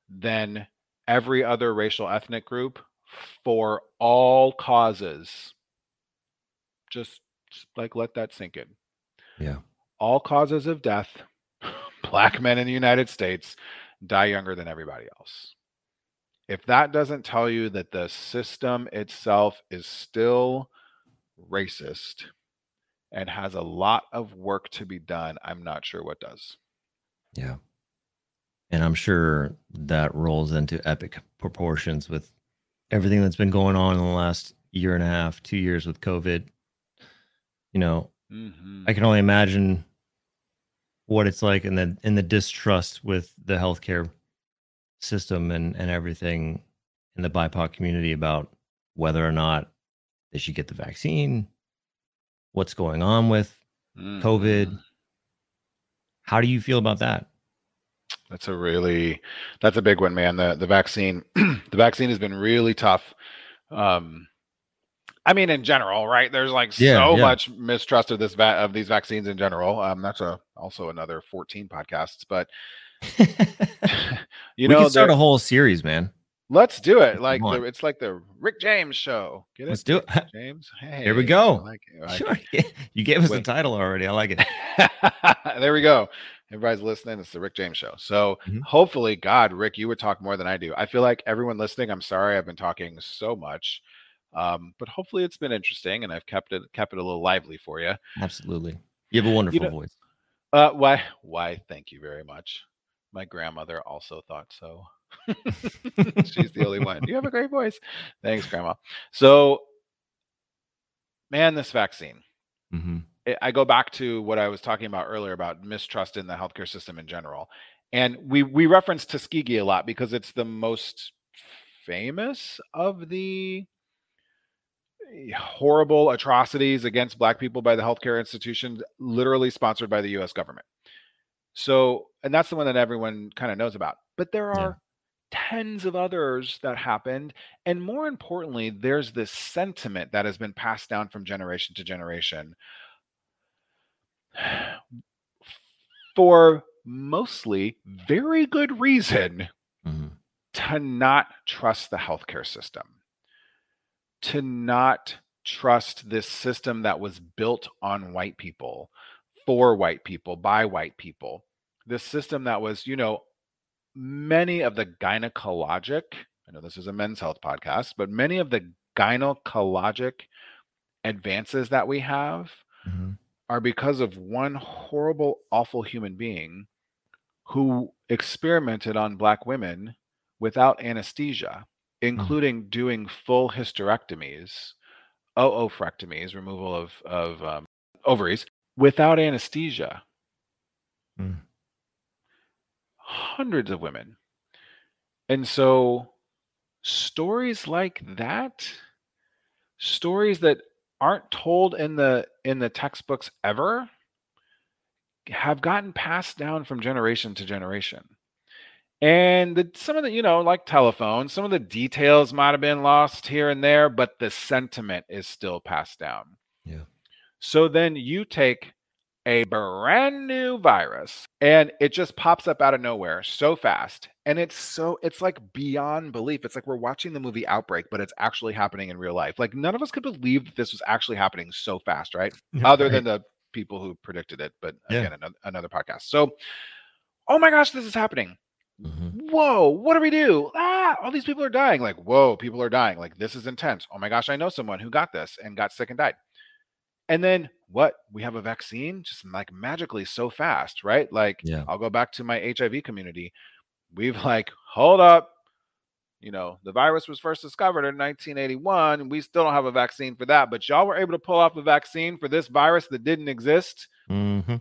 than every other racial ethnic group for all causes just, just like let that sink in Yeah. all causes of death, black men in the United States die younger than everybody else. If that doesn't tell you that the system itself is still racist and has a lot of work to be done, I'm not sure what does. Yeah. And I'm sure that rolls into epic proportions with everything that's been going on in the last year and a half, two years with COVID, you know, Mhm. I can only imagine what it's like in the in the distrust with the healthcare system and and everything in the BIPOC community about whether or not they should get the vaccine, what's going on with COVID. Mhm. How do you feel about that? That's a really that's a big one, man. The the vaccine the vaccine has been really tough. Um I mean in general, right? There's like Yeah, so yeah. much mistrust of this va- of these vaccines in general. Um that's a also another 14 podcasts, but you we know can start a whole series, man. let's do it. Like the, it's like the Rick James show. Get Let's it? do it. Rick James. Hey. Here we go. I like it. I like Sure. You gave us the title already. I like it. there we go. Everybody's listening. It's the Rick James show. So Mhm. hopefully, God, Rick, you would talk more than I do. I feel like everyone listening, I'm sorry I've been talking so much. Um, but hopefully it's been interesting and I've kept it kept it a little lively for you. Absolutely. You have a wonderful know- voice. Uh why why thank you very much. My grandmother also thought so. She's the only one. You have a great voice. Thanks, Grandma. So man, this vaccine. hmm I- I go back to what I was talking about earlier about mistrust in the healthcare system in general. And we we reference Tuskegee a lot because it's the most famous of the horrible atrocities against black people by the healthcare institutions literally sponsored by the US government. So, and that's the one that everyone kind of knows about. But there Yeah. are tens of others that happened and more importantly there's this sentiment that has been passed down from generation to generation for mostly very good reason hmm to not trust the healthcare system, to not trust this system that was built on white people, for white people, by white people. This system that was, you know, many of the gynecologic, I know this is a men's health podcast, but many of the gynecologic advances that we have hmm are because of one horrible, awful human being who experimented on black women without anesthesia, including doing full hysterectomies, oophorectomies, removal of, of um, ovaries, without anesthesia. Mm. Hundreds of women. And so, stories like that, stories that aren't told in the in the textbooks ever have gotten passed down from generation to generation and the, some of the you know like telephone, some of the details might have been lost here and there but the sentiment is still passed down Yeah. so then you take a brand new virus and it just pops up out of nowhere so fast and it's so it's like beyond belief it's like we're watching the movie outbreak but it's actually happening in real life like none of us could believe that this was actually happening so fast right other Right. than the people who predicted it but Yeah. again another, another podcast so oh my gosh this is happening Mhm. whoa what do we do? Ah all these people are dying. Like whoa people are dying. Like this is intense. Oh my gosh i know someone who got this and got sick and died. And then what? We have a vaccine just like magically so fast right? Like Yeah. i'll go back to my hiv community. We've like hold up. You know the virus was first discovered in 1981 and we still don't have a vaccine for that but y'all were able to pull off a vaccine for this virus that didn't exist? Mhm.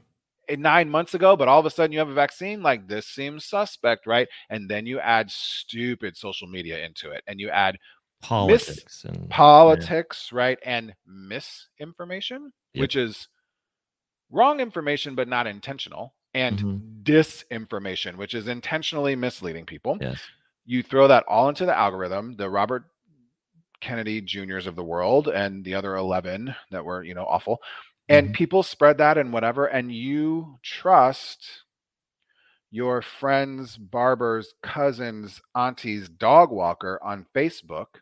Nine months ago, but all of a sudden you have a vaccine, like this seems suspect, right? And then you add stupid social media into it and you add Politics and politics, right? And misinformation, Yep. which is wrong information, but not intentional, and Mhm. disinformation, which is intentionally misleading people. yes. You throw that all into the algorithm, the Robert Kennedy Juniors of the world and the other 11 that were, you know, awful. And Mhm. people spread that and whatever, and you trust your friends, barbers, cousins, aunties, dog walker on Facebook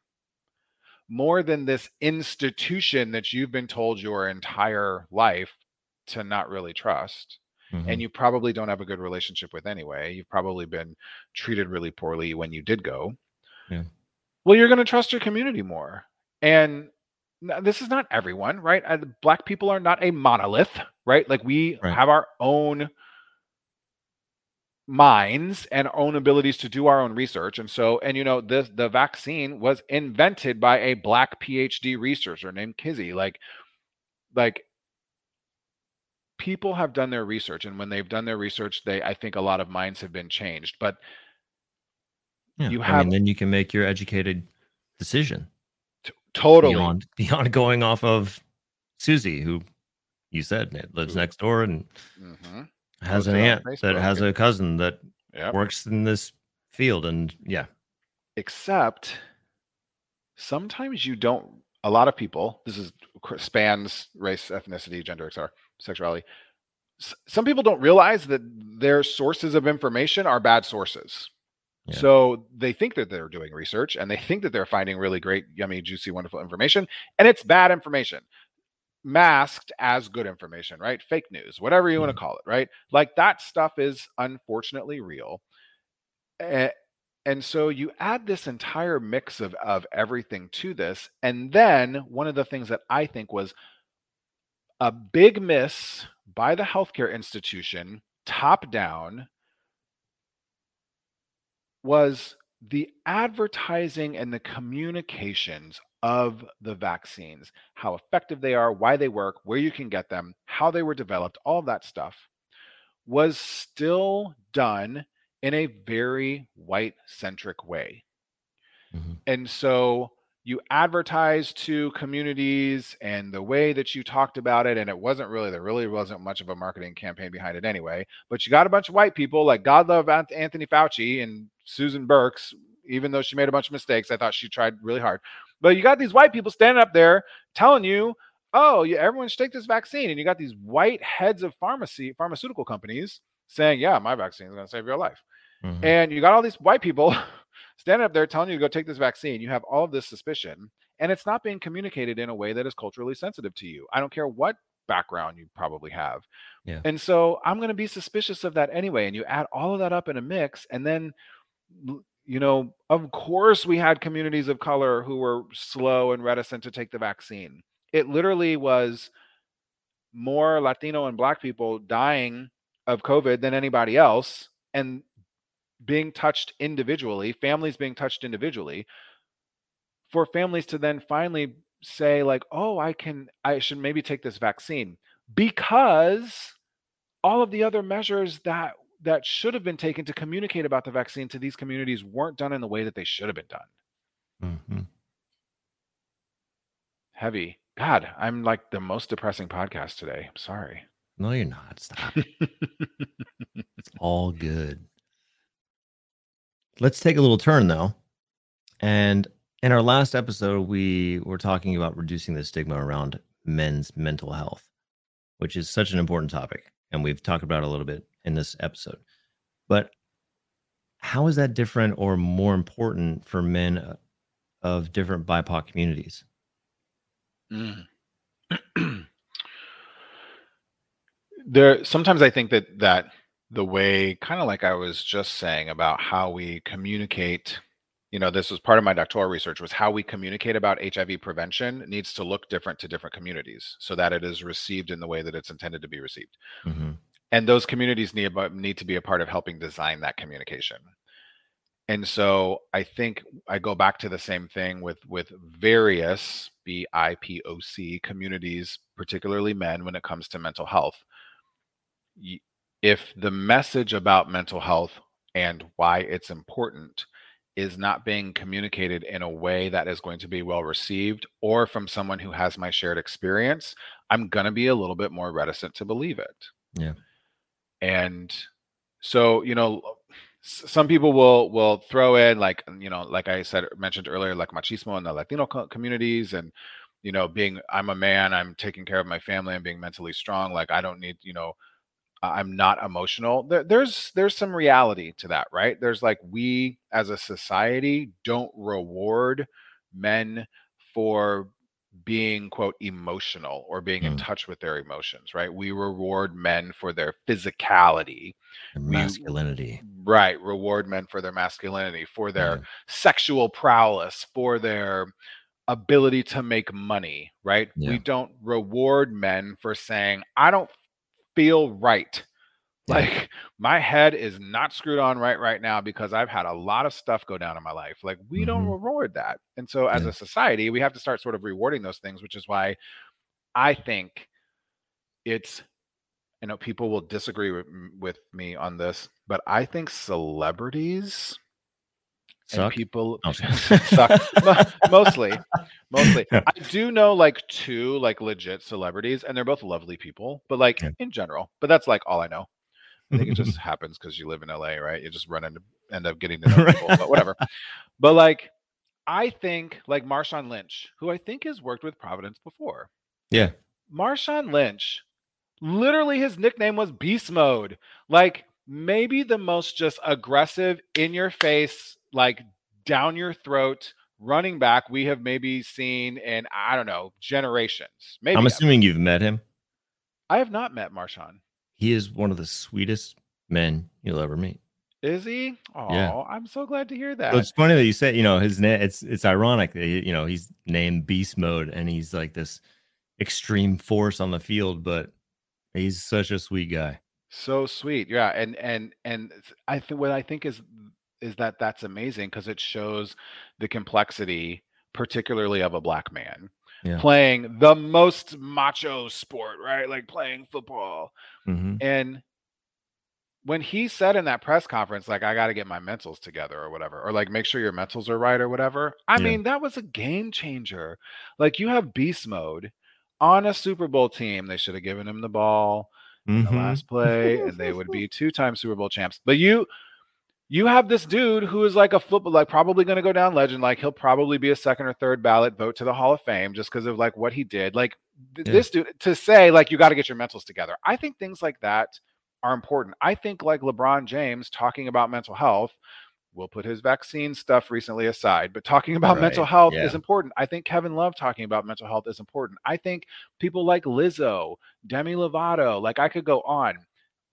more than this institution that you've been told your entire life to not really trust Mhm. and you probably don't have a good relationship with anyway. You've probably been treated really poorly when you did go. Yeah. Well, you're going to trust your community more. And this is not everyone, right? Black people are not a monolith, right? Like we Right. have our own minds and our own abilities to do our own research. And so, and you know, this the vaccine was invented by a black PhD researcher named Kizzy. Like, like people have done their research, and when they've done their research, they I think a lot of minds have been changed. But Yeah. You I have- mean, then you can make your educated decision totally beyond beyond going off of Susie, who you said it lives next door and Mhm. has an aunt that has a cousin that Yep. works in this field, and yeah, except sometimes you don't a lot of people this is spans race ethnicity gender etc sexuality S- some people don't realize that their sources of information are bad sources Yeah. so they think that they're doing research and they think that they're finding really great yummy juicy wonderful information and it's bad information. Masked as good information right? Fake news whatever you want to mm-hmm. call it right? Like that stuff is unfortunately real A- and so you add this entire mix of of everything to this and then one of the things that i think was a big miss by the healthcare institution top down was the advertising and the communications of the vaccines how effective they are why they work where you can get them how they were developed all that stuff was still done in a very white centric way. Mhm. And so you advertised to communities and the way that you talked about it, and it wasn't really, there really wasn't much of a marketing campaign behind it anyway. But you got a bunch of white people like God love Anthony Fauci and Susan Birx, even though she made a bunch of mistakes. I thought she tried really hard. But you got these white people standing up there telling you, oh, yeah, everyone should take this vaccine. And you got these white heads of pharmacy, pharmaceutical companies saying, yeah, my vaccine is going to save your life. Mhm. And you got all these white people standing up there telling you to go take this vaccine. You have all of this suspicion, and it's not being communicated in a way that is culturally sensitive to you. I don't care what background you probably have. Yeah. And so I'm going to be suspicious of that anyway. And you add all of that up in a mix, and then, you know, of course, we had communities of color who were slow and reticent to take the vaccine. It literally was more Latino and Black people dying of COVID than anybody else. And being touched individually, families being touched individually, for families to then finally say, like, oh, I can, I should maybe take this vaccine because all of the other measures that that should have been taken to communicate about the vaccine to these communities weren't done in the way that they should have been done. Mhm. Heavy. God, I'm like the most depressing podcast today. I'm sorry. No, you're not. Stop. It's all good. Let's take a little turn though. And in our last episode, we were talking about reducing the stigma around men's mental health, which is such an important topic. And we've talked about a little bit in this episode. But how is that different or more important for men uh, of different BIPOC communities? Mm. there sometimes I think that that the way kind of like I was just saying about how we communicate you know this was part of my doctoral research was how we communicate about HIV prevention needs to look different to different communities so that it is received in the way that it's intended to be received. Mhm. and those communities need need to be a part of helping design that communication. And so i think i go back to the same thing with with various bipoc communities particularly men when it comes to mental health if the message about mental health and why it's important is not being communicated in a way that is going to be well received or from someone who has my shared experience i'm going to be a little bit more reticent to believe it Yeah. and so you know some people will will throw in like um, you know like i said mentioned earlier like machismo in the latino co- communities and you know being i'm a man i'm taking care of my family i'm being mentally strong like i don't need you know i'm not emotional there, there's there's some reality to that right there's like we as a society don't reward men for being quote emotional or being in Mm. touch with their emotions right we reward men for their physicality And We- masculinity. right reward men for their masculinity for their sexual prowess for their ability to make money right Yeah. we don't reward men for saying i don't feel right Like my head is not screwed on right right now because I've had a lot of stuff go down in my life. Like we mm-hmm. don't reward that. And so as yeah. a society, we have to start sort of rewarding those things, which is why I think it's you know people will disagree with, with me on this, but I think celebrities Suck? and people suck. Mostly mostly. Yeah. i do know like two like legit celebrities and they're both lovely people but like yeah. in general but that's like all i know. I think it just happens because you live in la right? You just run into end up getting to know people but whatever. But like i think like marshawn lynch who i think has worked with providence before. Yeah. Marshawn lynch literally his nickname was beast mode. Like maybe the most just aggressive in your face like down your throat running back we have maybe seen in I don't know generations. Maybe I'm assuming you've met him. I have not met Marshawn. He is one of the sweetest men you'll ever meet. Is he? Oh, yeah. I'm so glad to hear that. So it's funny that you said, you know, his name. It's it's ironic that you know he's named Beast Mode and he's like this extreme force on the field, but he's such a sweet guy. So sweet, yeah. And and and I think what I think is is that that's amazing because it shows the complexity, particularly of a black man yeah. playing the most macho sport, right? Like playing football. Mm-hmm. And when he said in that press conference, like, I got to get my mentals together or whatever, or like, make sure your mentals are right or whatever, I yeah. mean, that was a game changer. Like, you have beast mode on a Super Bowl team. They should have given him the ball mm-hmm. in the mm-hmm. last play, and they would be two time Super Bowl champs. But you, you have this dude who is like a football, like probably going to go down legend. Like he'll probably be a second or third ballot vote to the Hall of Fame just because of like what he did. Like th- yeah. this dude to say like you got to get your mentals together. I think things like that are important. I think like LeBron James talking about mental health. We'll put his vaccine stuff recently aside, but talking about right. mental health yeah. is important. I think Kevin Love talking about mental health is important. I think people like Lizzo, Demi Lovato, like I could go on.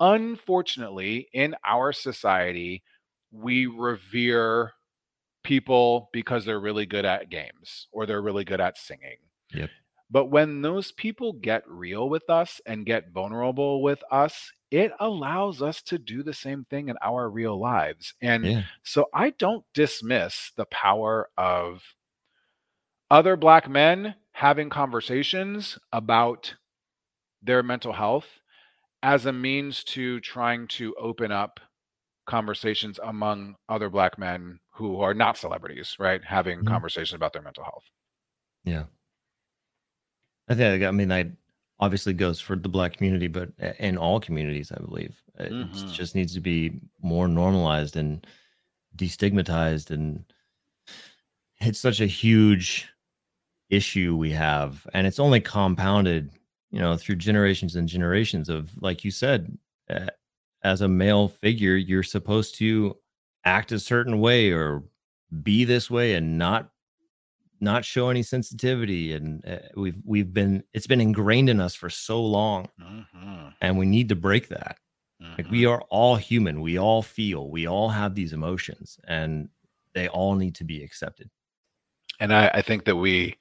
Unfortunately, in our society, we revere people because they're really good at games or they're really good at singing. Yep. But when those people get real with us and get vulnerable with us, it allows us to do the same thing in our real lives. And yeah. so I don't dismiss the power of other Black men having conversations about their mental health as a means to trying to open up conversations among other black men who are not celebrities, right? Having mm-hmm. conversations about their mental health. Yeah. I think, I mean, that obviously goes for the black community, but in all communities, I believe. It mm-hmm. just needs to be more normalized and destigmatized. And it's such a huge issue we have. And it's only compounded, you know, through generations and generations of, like you said, uh, as a male figure, you're supposed to act a certain way or be this way and not not show any sensitivity and uh, we've we've been it's been ingrained in us for so long mm-hmm. and we need to break that mm-hmm. like we mm-hmm. are all human we all feel we all have these emotions and they all need to be accepted and i, I think that we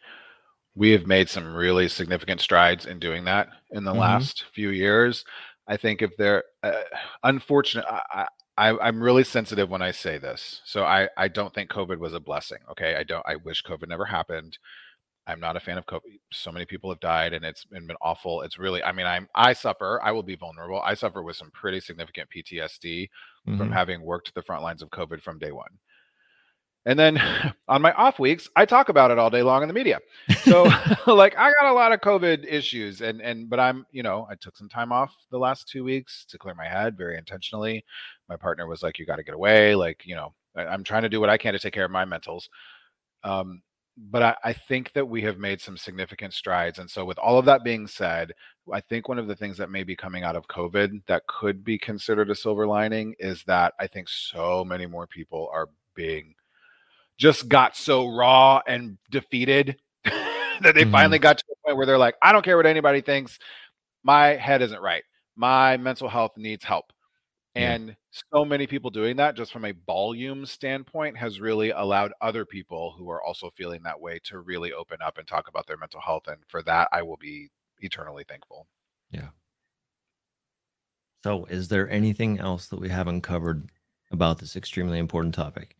we have made some really significant strides in doing that in the mm-hmm. last few years I think if they're uh, unfortunate, I, I, I'm really sensitive when I say this. So I, I don't think COVID was a blessing. Okay. I don't, I wish COVID never happened. I'm not a fan of COVID. So many people have died and it's been, been awful. It's really, I mean, I'm, I suffer, I will be vulnerable. I suffer with some pretty significant PTSD mm-hmm. from having worked the front lines of COVID from day one. And then on my off weeks, I talk about it all day long in the media. So like I got a lot of COVID issues and and but I'm, you know, I took some time off the last 2 weeks to clear my head very intentionally. My partner was like you got to get away, like, you know, I, am trying to do what I can to take care of my mentals. Um but I, I think that we have made some significant strides. And so, with all of that being said, I think one of the things that may be coming out of COVID that could be considered a silver lining is that I think so many more people are being just got so raw and defeated that they mm-hmm. finally got to the point where they're like, I don't care what anybody thinks. My head isn't right. My mental health needs help. And so many people doing that, just from a volume standpoint, has really allowed other people who are also feeling that way to really open up and talk about their mental health. And for that, I will be eternally thankful. Yeah. So, is there anything else that we haven't covered about this extremely important topic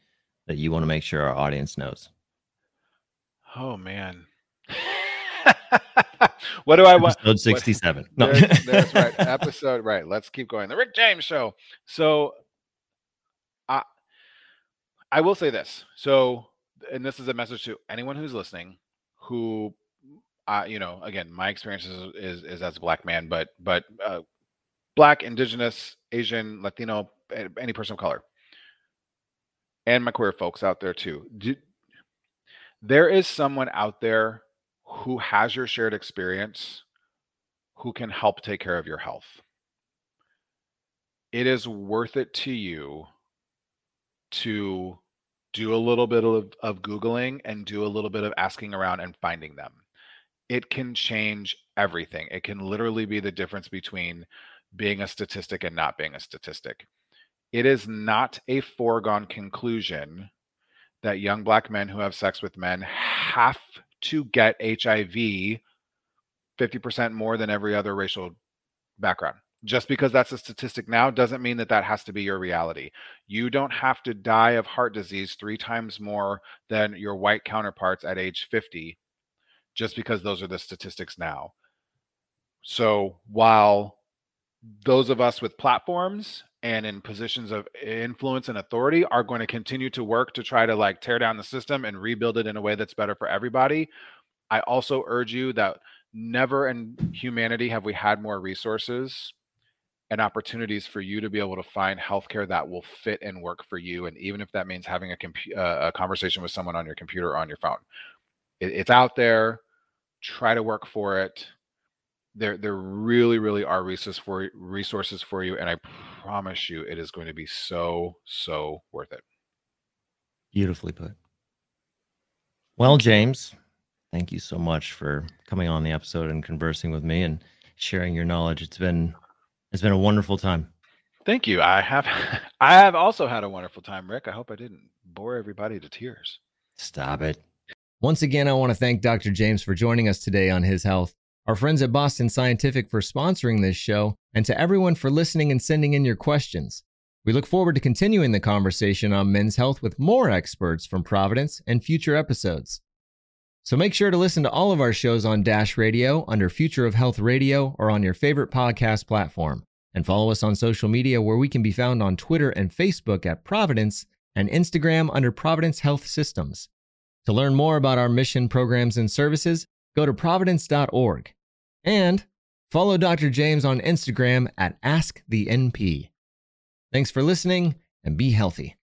that you want to make sure our audience knows? Oh man. what do I want? Episode 67. What, no. there's, there's right. Episode right. Let's keep going. The Rick James show. So I I will say this. So and this is a message to anyone who's listening who uh, you know, again, my experience is, is, is as a black man, but but uh, black, indigenous, Asian, Latino, any person of color, and my queer folks out there too. Do, there is someone out there who has your shared experience who can help take care of your health. It is worth it to you to do a little bit of, of Googling and do a little bit of asking around and finding them. It can change everything. It can literally be the difference between being a statistic and not being a statistic. It is not a foregone conclusion that young black men who have sex with men have to get HIV 50% more than every other racial background. Just because that's a statistic now doesn't mean that that has to be your reality. You don't have to die of heart disease three times more than your white counterparts at age 50 just because those are the statistics now. So while those of us with platforms and in positions of influence and authority are going to continue to work to try to like tear down the system and rebuild it in a way that's better for everybody. I also urge you that never in humanity have we had more resources and opportunities for you to be able to find healthcare that will fit and work for you. And even if that means having a, uh, a conversation with someone on your computer or on your phone, it, it's out there. Try to work for it there there really really are resources for resources for you and i promise you it is going to be so so worth it. Beautifully put. Well james thank you so much for coming on the episode and conversing with me and sharing your knowledge. It's been it's been a wonderful time. Thank you. I have i have also had a wonderful time rick. I hope i didn't bore everybody to tears. Stop it. Once again i want to thank dr james for joining us today on his health our friends at Boston Scientific for sponsoring this show, and to everyone for listening and sending in your questions. We look forward to continuing the conversation on men's health with more experts from Providence and future episodes. So make sure to listen to all of our shows on Dash Radio under Future of Health Radio or on your favorite podcast platform. And follow us on social media where we can be found on Twitter and Facebook at Providence and Instagram under Providence Health Systems. To learn more about our mission, programs, and services, go to providence.org. And follow Dr. James on Instagram at AskTheNP. Thanks for listening and be healthy.